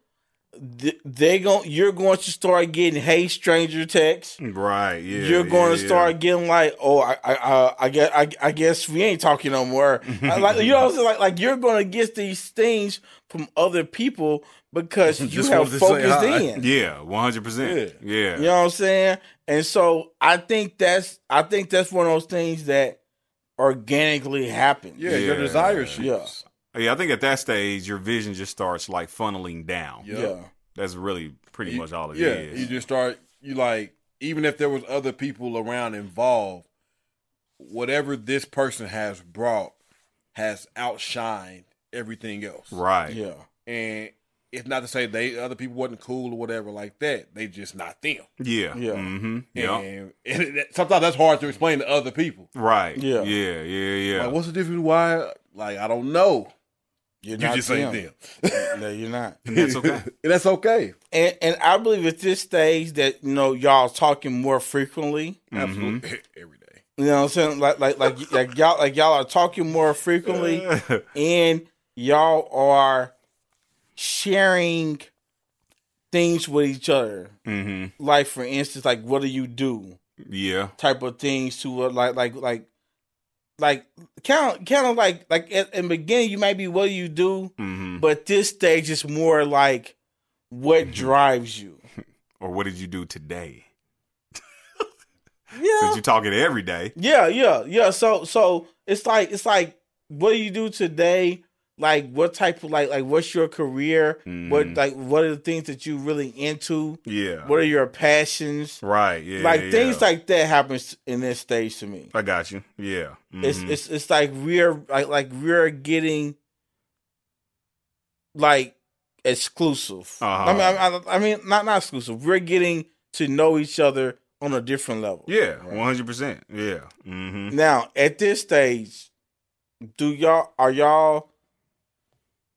they gon' you're going to start getting hey stranger texts. Right. Yeah. you're going yeah, to yeah. start getting like, oh, I, I, I, I guess, I, I guess we ain't talking no more. Like, you know, what I'm saying? like, like you're going to get these things from other people because you Just have wanted to say focused hi. in. Yeah, one hundred percent. Yeah. You know what I'm saying? And so I think that's, I think that's one of those things that organically happen. Yeah, your Yeah. desire shifts. Yeah, I think at that stage your vision just starts like funneling down. Yeah. yeah, That's really pretty You- much all it yeah, is. you just start. You like even if there was other people around involved, whatever this person has brought has outshined everything else. right. yeah, And it's not to say they other people wasn't cool or whatever like that. They just not them. Yeah. Yeah. Mm-hmm. Yeah. And, and it- sometimes that's hard to explain to other people. Right. Yeah. Yeah. Yeah. Yeah. Like, what's the difference? Why? Like, I don't know. You're You just them. ain't them. No, you're not. and that's okay. and that's okay. And and I believe at this stage that you know y'all talking more frequently. Absolutely. Every day. You know what I'm saying? Like like like like y'all like y'all are talking more frequently, and y'all are sharing things with each other. mm-hmm. Like for instance, like what do you do? Yeah. Type of things to uh, like like like like kind of kind of like like at, in the beginning you might be what you do, Mm-hmm. but this stage is more like what drives you. Or what did you do today? Yeah. Since you're talking every day. Yeah, yeah, yeah. So so it's like it's like what do you do today? Like what type of like like what's your career? What Mhm. like what are the things that you really into? Yeah. What are your passions? right. Yeah. like yeah. things like that happens in this stage to me. I got you. Yeah. It's Mhm. it's it's like we're like like we're getting like exclusive. Uh-huh. I mean I, I, mean not not exclusive. We're getting to know each other on a different level. yeah. One hundred percent. Yeah. Mm-hmm. Now, at this stage, do y'all are y'all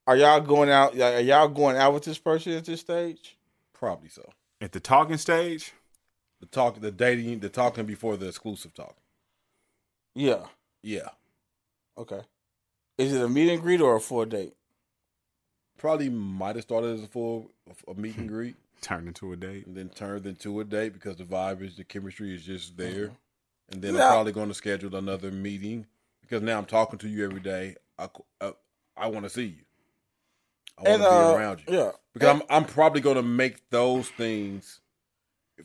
are y'all going out? Are y'all going out with this person at this stage? Probably so. At the talking stage. The talk, the dating, the talking before the exclusive talk. Yeah. Yeah. Okay. Is it a meet and greet or a full date? Probably might have started as a full a meet and greet Turned into a date. and then turned into a date because the vibe is the chemistry is just there. And then Yeah. I'm probably going to schedule another meeting because now I'm talking to you every day. I uh, I want to see you. I want And to uh, be around you. yeah, Because I'm I'm probably gonna make those things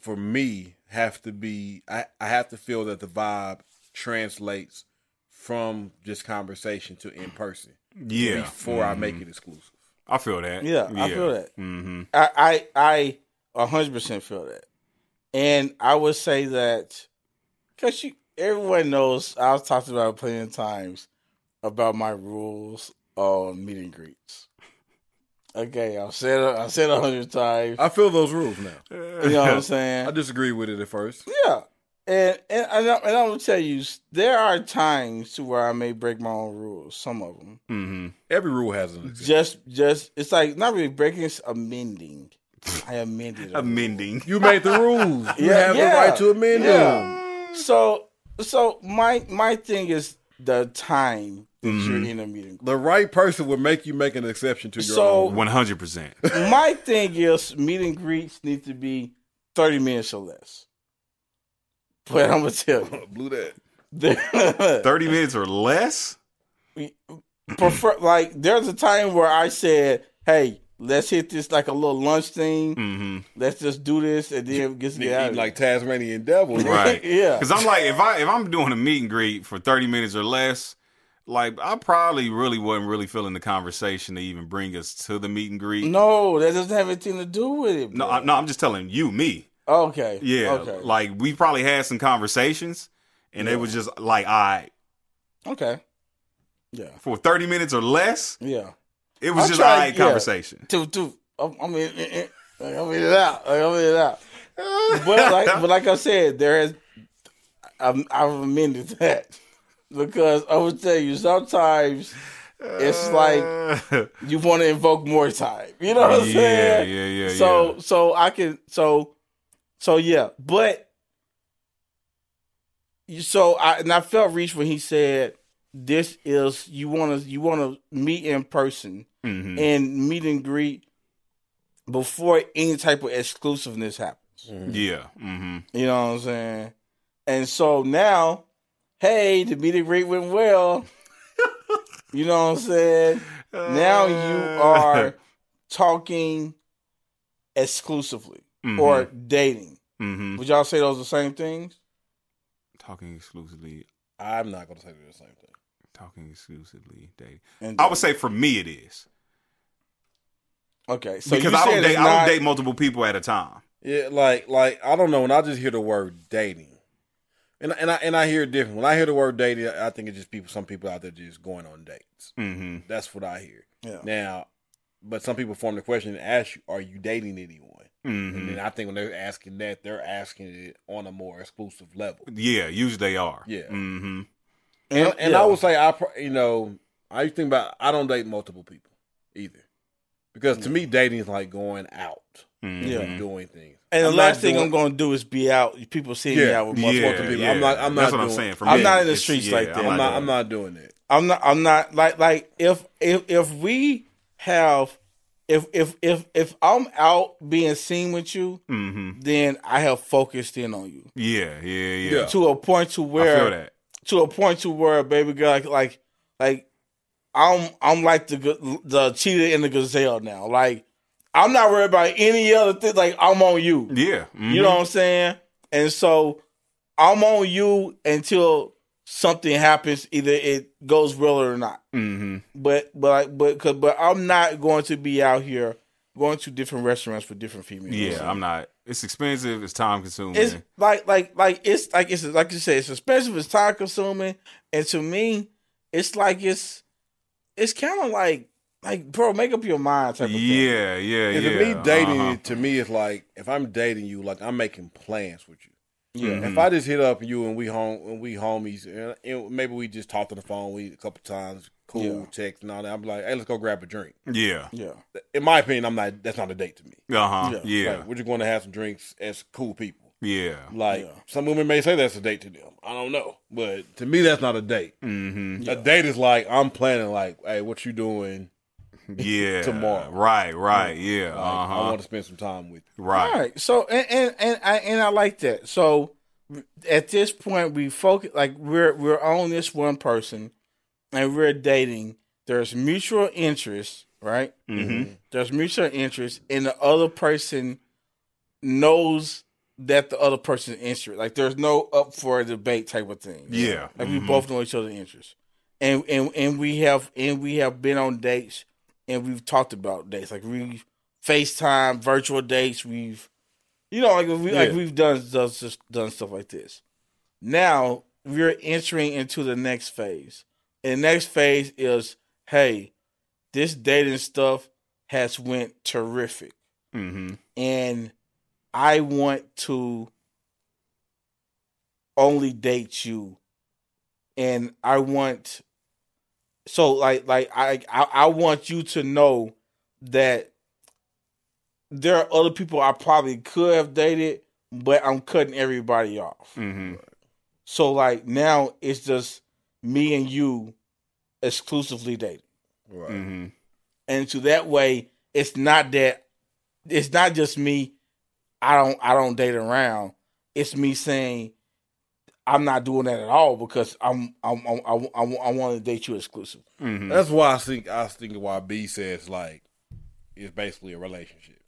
for me have to be I, I have to feel that the vibe translates from just conversation to in person Yeah. before I make Mhm. it exclusive. I feel that. Yeah, I feel that. Mm-hmm. I I I a hundred percent feel that, and I would say that because you everyone knows I've talked about it plenty of times about my rules on meet and greets. Okay, I've said it. I've said a hundred times. I feel those rules now. You know what I'm saying? I disagree with it at first. Yeah, and and and, I, and I'm gonna tell you, there are times to where I may break my own rules. Some of them, Mm-hmm. Every rule has an exception. just just it's like not really breaking, it's amending. I amended. Amending. You made the rules. You Yeah, have yeah, the right to amend yeah. them. So so my my thing is the time Mm-hmm. you're in a meeting. The right person would make you make an exception to your So- own. One hundred percent. My thing is meet and greets need to be thirty minutes or less. But I'm gonna tell you, Blew that. Thirty minutes or less. prefer like there's a time where I said, "Hey, let's hit this like a little lunch thing. Mm-hmm. Let's just do this and then get, get out." Eating of like Tasmanian devil. Right. Yeah. Because I'm like, if I if I'm doing a meet and greet for thirty minutes or less, like I probably really wasn't really feeling the conversation to even bring us to the meet and greet. No, that doesn't have anything to do with it. No. I, no, I'm just telling you, me. Okay. Yeah, Okay. like we probably had some conversations, and Yeah. it was just like, I okay. Yeah. for 30 minutes or less, Yeah. it was I just all right yeah. conversation. to to I mean, like, I'm it out. I'm in it out. But like but like I said, there has I've amended that because I would tell you sometimes it's like you want to invoke more time. You know what I'm yeah, saying? yeah, yeah, so yeah. so I can so so yeah, but you so I and I felt reached when he said this is you want to you want to meet in person Mhm. and meet and greet before any type of exclusiveness happens. Yeah. Mm-hmm. You know what I'm saying? And so now, hey, the greet went well. you know what I'm saying? Now you are talking exclusively or dating. Mm-hmm. Would y'all say those are the same things? Talking exclusively. I'm not gonna say the same thing. Talking exclusively dating. And I would say for me it is okay, so because I don't date. it's I don't date multiple people at a time. Yeah, like like I don't know. When I just hear the word dating, and and I and I hear it different. When I hear the word dating, I think it's just people. Some people out there just going on dates. Mm-hmm. That's what I hear. Yeah. Now, but some people form the question and ask you, "Are you dating anyone?" Mm-hmm. And then I think when they're asking that, they're asking it on a more exclusive level. Yeah, usually they are. Yeah. Mm-hmm. And, and yeah. I would say I, you know, I think about I don't date multiple people either, because to me dating is like going out, Mm-hmm. Yeah. and doing things. And the I'm last thing doing- I'm going to do is be out. People see me out with Yeah, multiple multiple people. yeah. I'm not- I'm That's not what I'm doing- saying. For me, I'm not in the streets yeah, like that. I'm doing not. I'm not doing it. I'm not. I'm not like like if if if we have if if if if I'm out being seen with you, Mm-hmm. then I have focused in on you Yeah, yeah, yeah. Yeah. to a point to where. I feel that. to a point to where baby girl like like like I'm I'm like the the cheetah and the gazelle now. Like I'm not worried about any other thing. Like I'm on you. Yeah. mhm. You know what I'm saying? And so I'm on you until something happens. Either it goes well or not. Mhm. But but but but I'm not going to be out here going to different restaurants for different females. Yeah, I'm not. It's expensive. It's time consuming. It's like like like it's like it's like you said. It's expensive. It's time consuming, and to me, it's like it's it's kind of like like bro, make up your mind type of thing. yeah, yeah, yeah. to me, dating Uh-huh. to me is like if I'm dating you, like I'm making plans with you. Yeah. Mhm. If I just hit up you and we home and we homies, and, and maybe we just talked on the phone we a couple times, cool Yeah. text and all that. I'm like, hey, let's go grab a drink. Yeah. Yeah. In my opinion, I'm not. That's not a date to me. Uh huh. Yeah. Yeah. Like, we're just going to have some drinks as cool people. Yeah. Like Yeah. some women may say that's a date to them. I don't know, but to me, that's not a date. Mm-hmm. A date is like I'm planning. Like, hey, what you doing? Yeah. Tomorrow. Right. Right. Yeah. Like, Uh I want to spend some time with you. Right. All right. So and and and I and I like that. So at this point, we focus like we're we're on this one person, and we're dating. There's mutual interest, right? Mm-hmm. There's mutual interest, and the other person knows that the other person's interest. Like there's no up for a debate type of thing. Yeah. Like we Mhm. both know each other's interests, and and and we have and we have been on dates, and we've talked about dates. Like we FaceTime, virtual dates. We've, you know, like we like we've done done done stuff like this. Now we're entering into the next phase. And the next phase is, hey, this dating stuff has went terrific, Mm-hmm. and I want to only date you, and I want so like like I I, I want you to know that there are other people I probably could have dated, but I'm cutting everybody off. Mm-hmm. So like now it's just me and you exclusively dating. Right. Mm-hmm. And so that way it's not that it's not just me I don't I don't date around. It's me saying I'm not doing that at all because I'm I'm, I'm I, I, I want to date you exclusive. Mm-hmm. That's why I think I was thinking why B says like it's basically a relationship.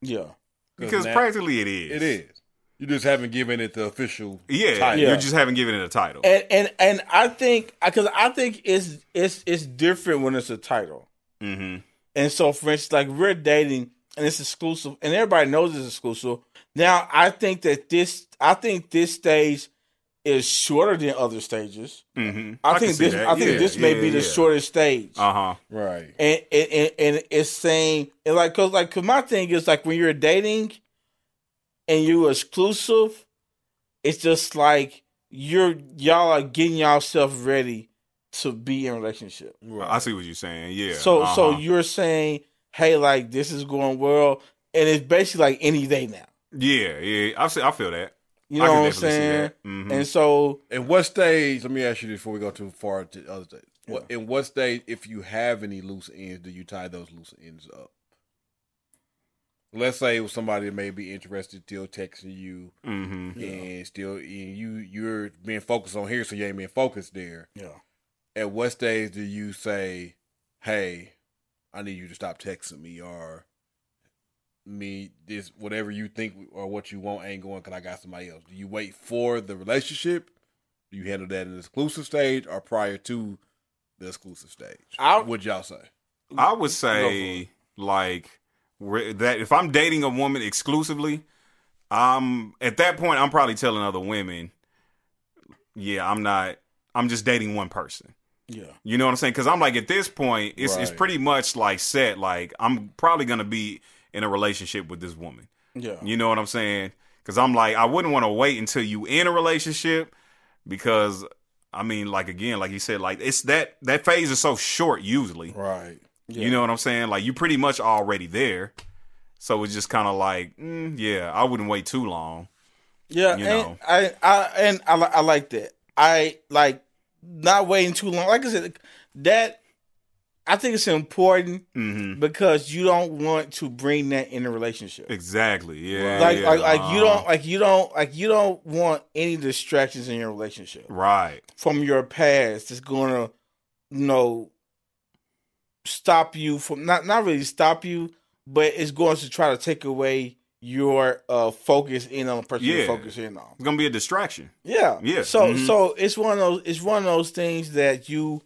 Yeah. Because now- practically it is. it is. You just haven't given it the official. Yeah, title. You just haven't given it a title. And and and I think because I think it's it's it's different when it's a title. mm-hmm. And so, for instance, like we're dating and it's exclusive, and everybody knows it's exclusive. Now, I think that this, I think this stage is shorter than other stages. Mm-hmm. I, think this, I think this may be the shortest stage, Uh huh. Right. and, and and and it's saying and like cause like cause my thing is like when you're dating and you're exclusive, it's just like you're y'all are getting yourself ready to be in a relationship. I see what you're saying. Yeah. So so uh-huh. you're saying, hey, like this is going well, and it's basically like any day now. yeah, yeah. I see. I feel that. You I know can what I'm definitely see saying? that. Mhm. And so In what stage? Let me ask you this before we go too far to other stage. What, in what stage, if you have any loose ends, do you tie those loose ends up? let's say it was somebody that may be interested, still texting you, Mm-hmm. and still and you you're being focused on here, so you ain't being focused there. Yeah. At what stage do you say, "Hey, I need you to stop texting me," or "Me, this whatever you think or what you want ain't going because I got somebody else." Do you wait for the relationship? Do you handle that in the exclusive stage or prior to the exclusive stage? I- Would y'all say? I would say like that if I'm dating a woman exclusively, um, at that point I'm probably telling other women, yeah, I'm not. I'm just dating one person. Yeah. You know what I'm saying? Because I'm like at this point, it's it's pretty much like set. Like I'm probably gonna be in a relationship with this woman. Yeah. You know what I'm saying? Because I'm like, I wouldn't want to wait until you in a relationship because I mean, like again, like you said, like it's that that phase is so short usually. Right. You know what I'm saying? Like you pretty much already there. So it's just kind of like, mm, yeah, I wouldn't wait too long. Yeah, you and know. I, I and I, I like that. I like not waiting too long. Like I said, that I think it's important hmm because you don't want to bring that in a relationship. Exactly. Yeah. Like, yeah, like, like you uh-huh. don't, like you don't, like you don't want any distractions in your relationship Right. from your past. That's gonna, you know, stop you from not not really stop you, but it's going to try to take away your uh focus in on the person Yeah. you're focusing on. It's gonna be a distraction. Yeah. Yeah. So Mhm. so it's one of those it's one of those things that you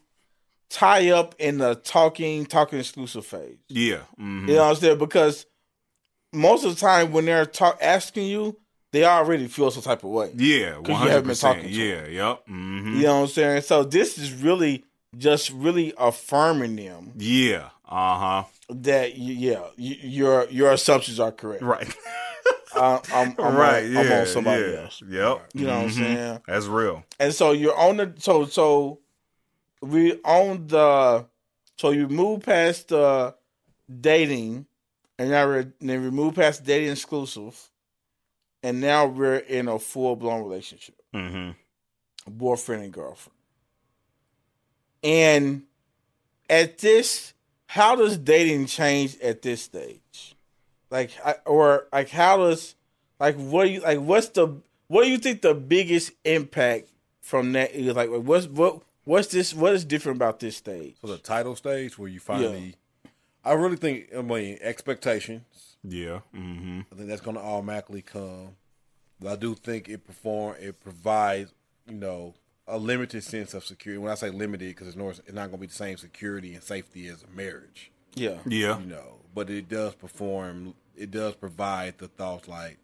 tie up in the talking talking exclusive phase. Yeah. hmm You know what I'm saying? Because most of the time when they're talk asking you, they already feel some type of way. Yeah. One you hundred haven't been percent. Yeah. Yep. hmm You know what I'm saying? So this is really just really affirming them Yeah. Uh huh. that you, yeah, you, your your assumptions are correct. Right. Uh, I'm, I'm right. On, yeah. I'm on somebody yeah. else. Yep. You know what I'm Mhm. saying? That's real. and so you're on the so so we on the so you move past the dating and now we're then we move past dating exclusive and now we're in a full blown relationship. Hmm boyfriend and girlfriend. And at this how does dating change at this stage? Like I- or like how does like what do you like what's the what do you think the biggest impact from that is? Like what's what what's this what is different about this stage So the title stage where you finally, I really think, I mean, expectations. Yeah. hmm I think that's going to automatically come. But I do think it perform, it provides, you know, a limited sense of security. When I say limited, because it's, not- it's not going to be the same security and safety as a marriage, yeah Yeah. you know. But it does perform, it does provide the thoughts like,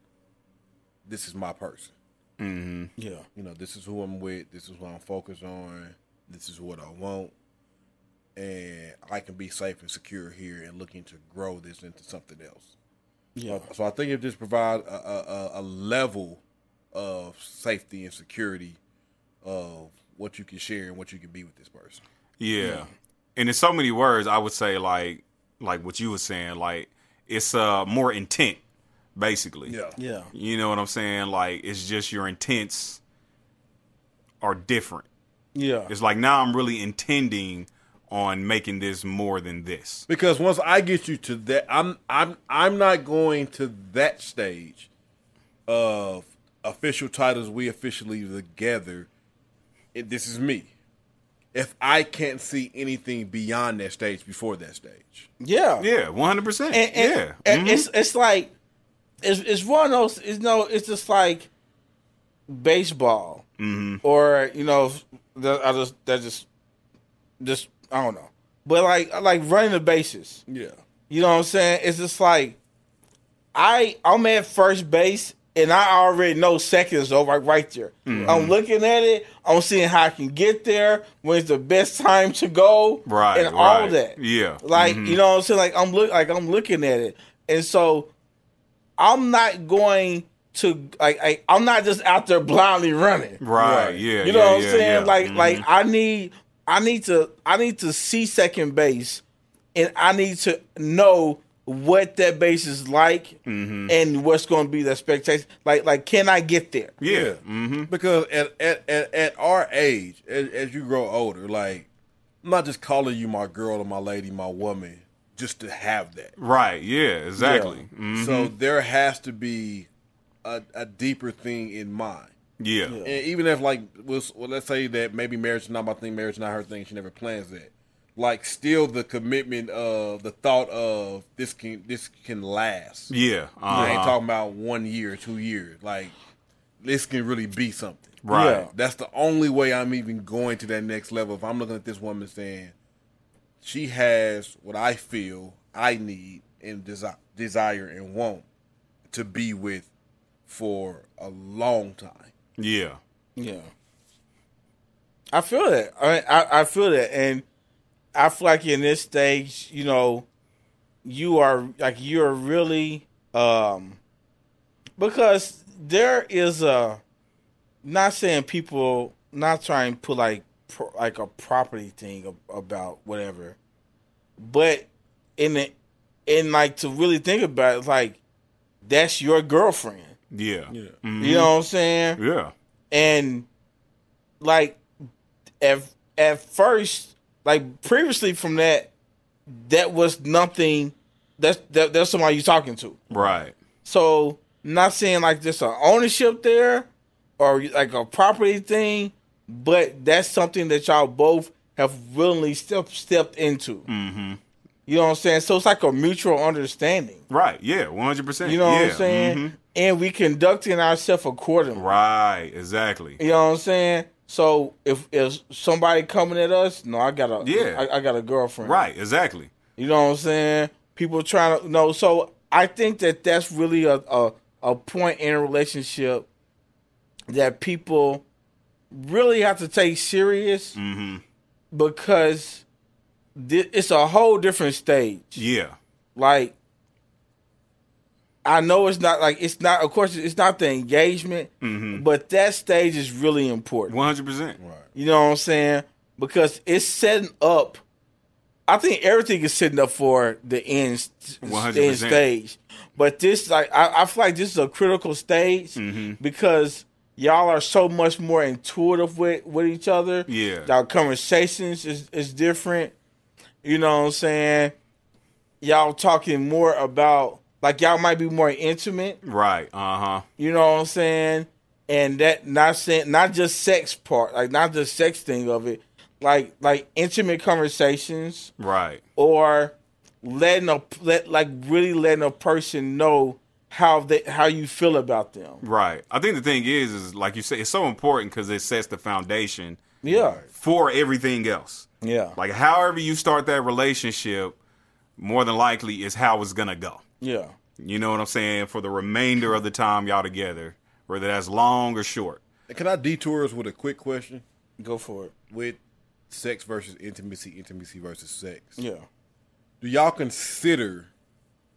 this is my person. hmm yeah You know, this is who I'm with. This is what I'm focused on. This is what I want. And I can be safe and secure here and looking to grow this into something else. yeah So I think it just provides a, a, a- a level of safety and security of what you can share and what you can be with this person. Yeah. And in so many words, I would say like like what you were saying, like it's uh more intent, basically. Yeah. Yeah You know what I'm saying? Like it's just your intents are different. Yeah It's like now I'm really intending on making this more than this. Because once I get you to that, I'm I'm I'm not going to that stage of official titles. We officially together. It, this is me. If I can't see anything beyond that stage before that stage, yeah Yeah, 100%. and, and, yeah. and Mhm. it's it's like it's it's one of those it's no it's just like baseball Mm-hmm. or you know that I just that just just I don't know but like like running the bases yeah, you know what I'm saying it's just like I I'm at first base and I already know seconds over like right there Mm-hmm. I'm looking at it I'm seeing how I can get there when's the best time to go Right, and all that Yeah. like Mhm. you know what I'm saying? Like I'm look like I'm looking at it. And so I'm not going to like I, I'm not just out there blindly running. Right, yeah. You know yeah, what I'm yeah, saying? yeah. Like Mhm. like I need I need to I need to see second base and I need to know what that base is like Mm-hmm. and what's going to be the expectation. Like like can I get there? yeah. hmm because at at at, at our age, as, as you grow older, like I'm not just calling you my girl or my lady, my woman, just to have that. Right. Yeah. Exactly. Mhm. So there has to be a, a deeper thing in mind. yeah. And even if like was well, let's say that maybe marriage is not my thing, marriage is not her thing, she never plans that. Like still the commitment of the thought of this can this can last. Yeah. I ain't Uh-huh. talking about one year, two years. Like this can really be something. Right. Yeah. That's the only way I'm even going to that next level. If I'm looking at this woman saying she has what I feel I need and desi- desire and want to be with for a long time. Yeah. Yeah. I feel that. I, mean, I I feel that, and I feel like in this stage, you know, you are like you're really um because there is a not saying people not trying to put like pro, like a property thing about whatever, but in the in like to really think about it, like that's your girlfriend. Yeah. Yeah. Mhm. You know what I'm saying? Yeah. and like at at first like previously from that that was nothing that's that, that's somebody you're talking to Right. so not saying like there's an ownership there or like a property thing but that's something that y'all both have willingly step, stepped into Mm-hmm. you know what i'm saying so it's like a mutual understanding Right. Yeah. One hundred percent. you know yeah. what i'm saying mhm. And we conducting ourselves accordingly Right. Exactly. You know what I'm saying? So if if somebody coming at us, no, I got a Yeah. I, I got a girlfriend. Right. Exactly. You know what I'm saying? People trying to no. So I think that that's really a a, a point in a relationship that people really have to take serious Mm-hmm. because thi- it's a whole different stage. Yeah. Like I know it's not like it's not. Of course, it's not the engagement, Mm-hmm. but that stage is really important. One hundred percent. You know what I'm saying? Because it's setting up. I think everything is setting up for the end, the end stage. But this, like, I, I feel like this is a critical stage Mm-hmm. because y'all are so much more intuitive with with each other. Yeah. Our conversations is is different. You know what I'm saying? Y'all talking more about like y'all might be more intimate. Right. Uh huh. You know what I'm saying? And that not saying not just sex part, like not the sex thing of it, like like intimate conversations Right. or letting a let like really letting a person know how they how you feel about them. Right. I think the thing is, is like you say it's so important because it sets the foundation Yeah. for everything else. Yeah. Like however you start that relationship, more than likely is how it's gonna go. Yeah. You know what I'm saying? For the remainder of the time y'all together, whether that's long or short. Can I detour us with a quick question? Go for it. With sex versus intimacy, intimacy versus sex. Yeah. Do y'all consider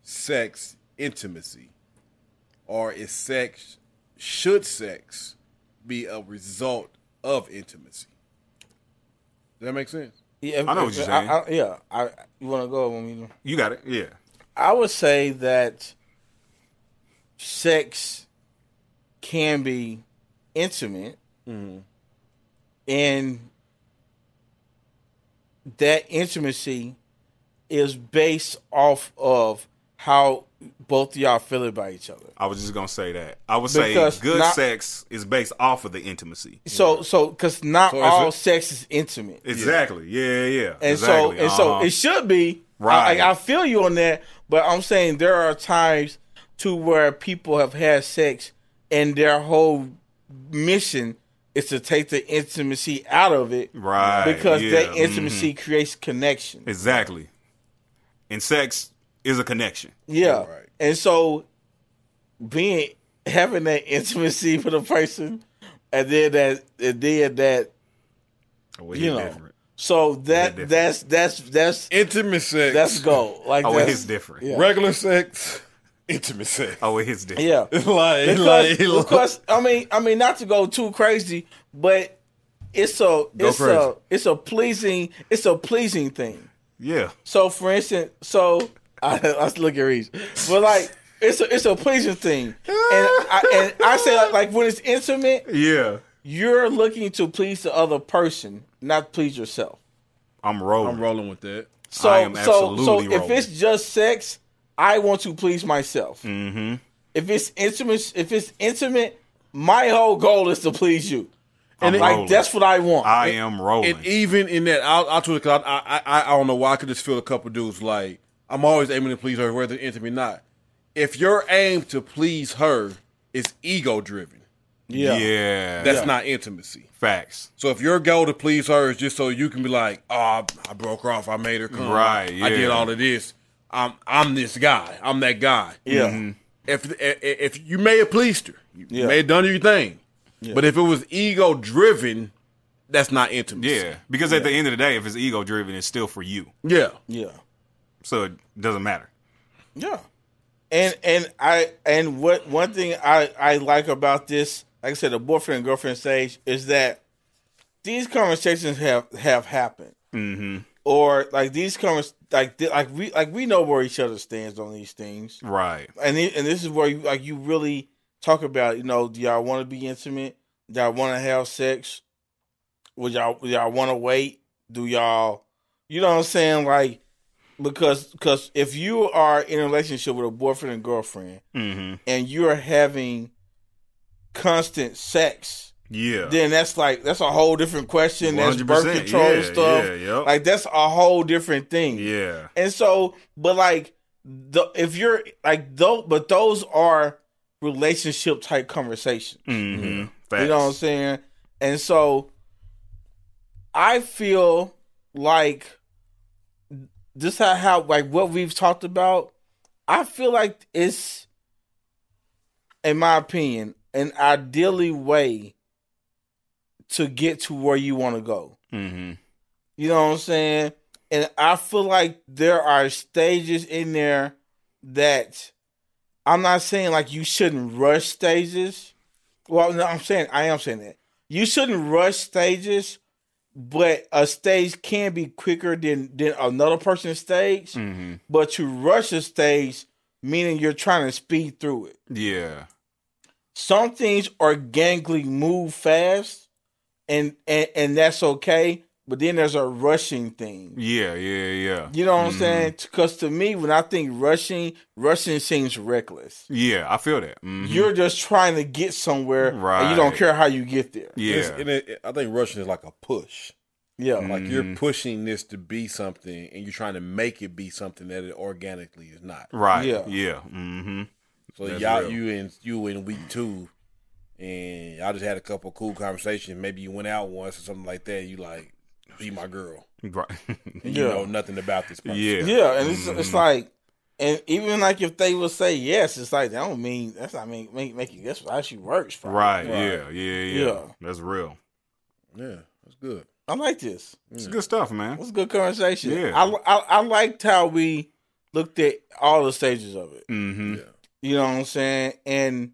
sex intimacy? Or is sex should sex be a result of intimacy? Does that make sense? Yeah, I know what you're I- I- yeah, I you want to go when we You got it. Yeah. I would say that sex can be intimate, and that intimacy is based off of how both of y'all feel about each other. I was just gonna say that. I would say good not- sex is based off of the intimacy. So, so because not So all it- sex is intimate, Exactly. Yeah, yeah. and exactly. so and so Uh-huh. it should be. Right. I, I feel you on that, but I'm saying there are times to where people have had sex and their whole mission is to take the intimacy out of it, Right, Because yeah, that intimacy mm-hmm. creates connection. Exactly. And sex is a connection. Yeah, Right. and so being having that intimacy for the person, and then that, and then that, Oh, you know, different. So that that's that's that's Intimate sex. that's go like Oh, it's different. Yeah. regular sex, intimate sex. Oh, it's different. Yeah, like, because, like, because I mean, I mean, not to go too crazy, but it's a it's crazy. a it's a pleasing it's a pleasing thing. Yeah. So, for instance, so I, let's look at Reese, but like it's a it's a pleasing thing, and I, and I say like, like when it's intimate, Yeah. You're looking to please the other person, not please yourself. I'm rolling. I'm rolling with that. So I am so absolutely so if rolling. it's just sex, I want to please myself. Mm-hmm. If it's intimate, if it's intimate, my whole goal is to please you. I'm And like rolling. that's what I want. I am rolling. And even in that, I'll, I'll tell you, cause I, I, I, I don't know why I could just feel a couple dudes like I'm always aiming to please her, whether it's intimate or not. If your aim to please her is ego driven, yeah. yeah. that's Yeah. not intimacy. facts. So if your goal to please her is just so you can be like, oh, I broke her off, I made her come, Right, I did all of this. I'm I'm this guy. I'm that guy. Yeah. Mm-hmm. If if, if you may have pleased her, you Yeah. may have done your thing. But if it was ego driven, that's not intimacy. Yeah, because at the end of the day, if it's ego driven, it's still for you, Yeah. Yeah. so it doesn't matter. Yeah. And and I and what one thing I I like about this, like I said, the boyfriend and girlfriend stage is that these conversations have have happened, mm-hmm. or like these convers like like we like we know where each other stands on these things, Right. and and this is where you like you really talk about you know do y'all want to be intimate? Do y'all want to have sex? Would y'all would y'all want to wait? Do y'all you know what I'm saying like because because if you are in a relationship with a boyfriend and girlfriend Mm-hmm. and you're having constant sex Yeah. then that's like that's a whole different question that's birth control yeah, stuff yeah, yep. like that's a whole different thing yeah. and so, but like, the if you're like though, but those are relationship type conversations. Mm-hmm. Facts. You know what I'm saying? And so, I feel like this how how like what we've talked about. I feel like it's, in my opinion, an ideally way to get to where you want to go. Mm-hmm. You know what I'm saying? And I feel like there are stages in there that I'm not saying like you shouldn't rush stages. Well, no, I'm saying I am saying that. You shouldn't rush stages, but a stage can be quicker than than another person's stage. Mm-hmm. But to rush a stage meaning you're trying to speed through it. Yeah. Some things organically move fast and and, and that's okay. But then there's a rushing thing. Yeah. Yeah. Yeah. You know what I'm Mhm. saying? Because to me, when I think rushing, rushing seems reckless. Yeah. I feel that. Mhm. You're just trying to get somewhere, and you don't care how you get there. Yeah. and it, I think rushing is like a push. Yeah, Mm. Like Mm-hmm. you're pushing this to be something, and you're trying to make it be something that it organically is not. Right. Yeah. Yeah. Mm-hmm. So That's y'all, real. you in you in week two, and y'all just had a couple cool conversations. Maybe you went out once or something like that. You like be my girl, Right. and you Yeah. know nothing about this person. yeah. yeah, and it's it's Mhm. like, and even like if they would say yes, it's like that don't mean that's not mean make, make you guess how she works. probably. Right. Right. Yeah. Yeah. Yeah. Yeah. That's real. yeah, that's good. I like this. It's good stuff, man. It's a good conversation. Yeah. I, I I liked how we looked at all the stages of it. Mm-hmm. Yeah. You know what I'm saying? And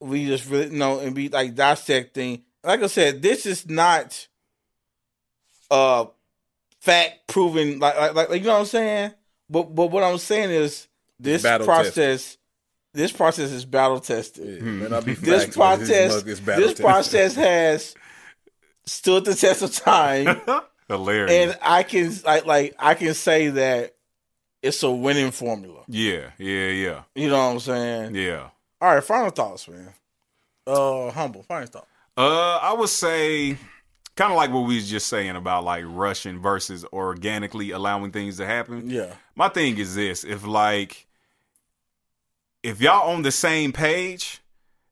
we just really you know and be like dissecting. Like I said, this is not uh fact proven like like, like you know what I'm saying? But but what I'm saying is this Battle process this process is battle tested. Yeah, This this process battle this tested. process has stood the test of time. Hilarious. and I can like like I can say that it's a winning formula. yeah. Yeah. Yeah. You know what I'm saying? Yeah. All right, final thoughts, man. Uh, humble. Final thoughts. Uh, I would say kind of like what we was just saying about like rushing versus organically allowing things to happen. Yeah, My thing is this: if like if y'all on the same page,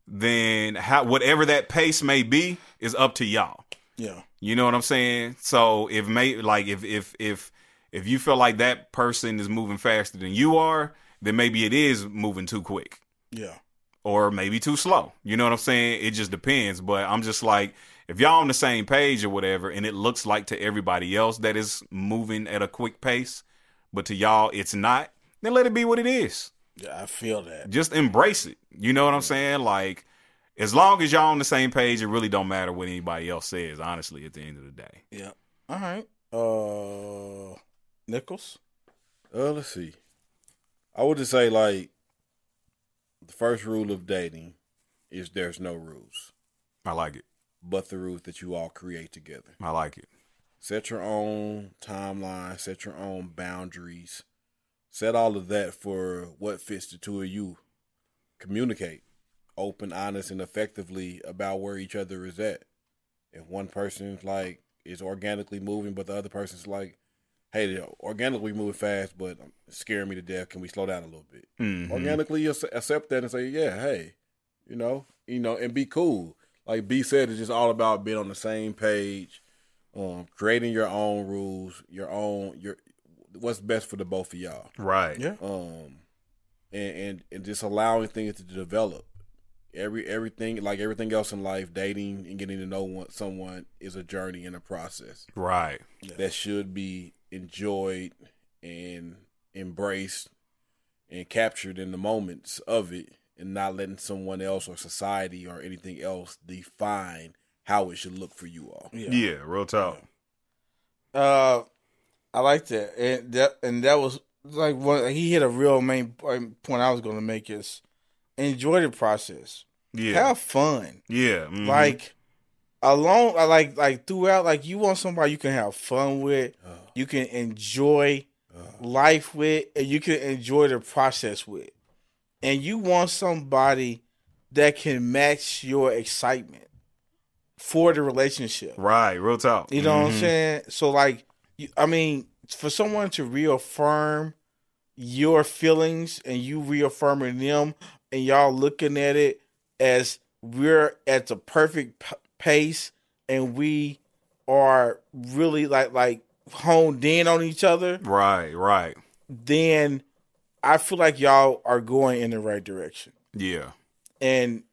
then how whatever that pace may be is up to y'all. yeah, You know what I'm saying? So if may like if if if if you feel like that person is moving faster than you are, then maybe it is moving too quick yeah, or maybe too slow. You know what I'm saying? It just depends. But I'm just like, if y'all on the same page or whatever, and it looks like to everybody else that is moving at a quick pace, but to y'all it's not, then let it be what it is. yeah. I feel that. Just embrace it. You know what I'm saying? Like, as long as y'all on the same page, it really don't matter what anybody else says. Honestly, at the end of the day. Yeah. All right. Uh, Nichols. Uh, let's see. I would just say like the first rule of dating is there's no rules, I like it. but the rules that you all create together. I like it. Set your own timeline. Set your own boundaries. Set all of that for what fits the two of you. Communicate, open, honest, and effectively about where each other is at. If one person's like is organically moving, but the other person's like, "Hey, they're organically moving fast, but it's scaring me to death. Can we slow down a little bit?" Mhm. organically ac- accept that and say, yeah, hey, you know, you know, and be cool. Like B said, it's just all about being on the same page, um, creating your own rules, your own your what's best for the both of y'all, Right. Yeah. um, and and and just allowing things to develop. Every everything like everything else in life, dating and getting to know one, someone is a journey and a process Right. that should be enjoyed and embraced and captured in the moments of it and not letting someone else or society or anything else define how it should look for you all. Yeah. real talk. Uh, I like that, and that and that was like one. He hit a real main point point I was going to make is enjoy the process, Yeah. have fun. yeah. mhm. Like alone, uh, like like throughout. Like you want somebody you can have fun with, uh. you can enjoy uh. life with, and you can enjoy the process with, and you want somebody that can match your excitement for the relationship. Right. Real talk. You know what I'm Mhm. saying? So like, you, I mean, for someone to reaffirm your feelings and you reaffirming them, and y'all looking at it as we're at the perfect p- pace, and we are really like like honed in on each other, Right. Right. then I feel like y'all are going in the right direction Yeah. and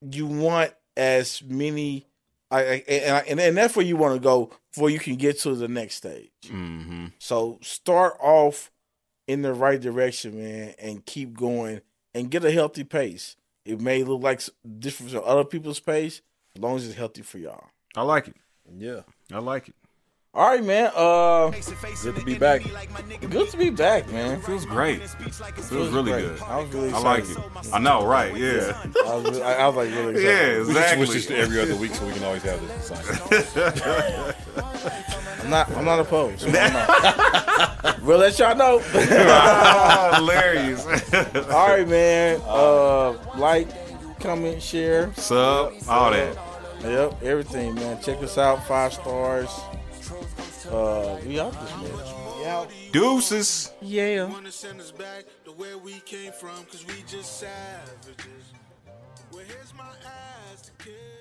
you want as many I, and, and and that's where you want to go before you can get to the next stage. Mm-hmm. So start off in the right direction, man, and keep going and get a healthy pace. It may look like different from other people's pace, as long as it's healthy for y'all. I like it. Yeah. I like it. All right, man. Uh, Good to be back. good to be back, man. Feels great. Feels really great. good. I was really Excited. I like it. I know, right? Yeah. I was, really- I, I was like really Excited. Yeah, excited. We just switch this to every other week so we can always have this assignment. I'm not. I'm not opposed. I'm not. we'll let y'all know. Hilarious. All right, man. Uh, like, comment, share. Sub, all that. Yep, everything, man. Check us out. Five stars. Uh, we out this bitch. We out. Deuces. Yeah. Wanna send us back to where we came from, cause we just savages. Well, here's my ass to kiss, yeah.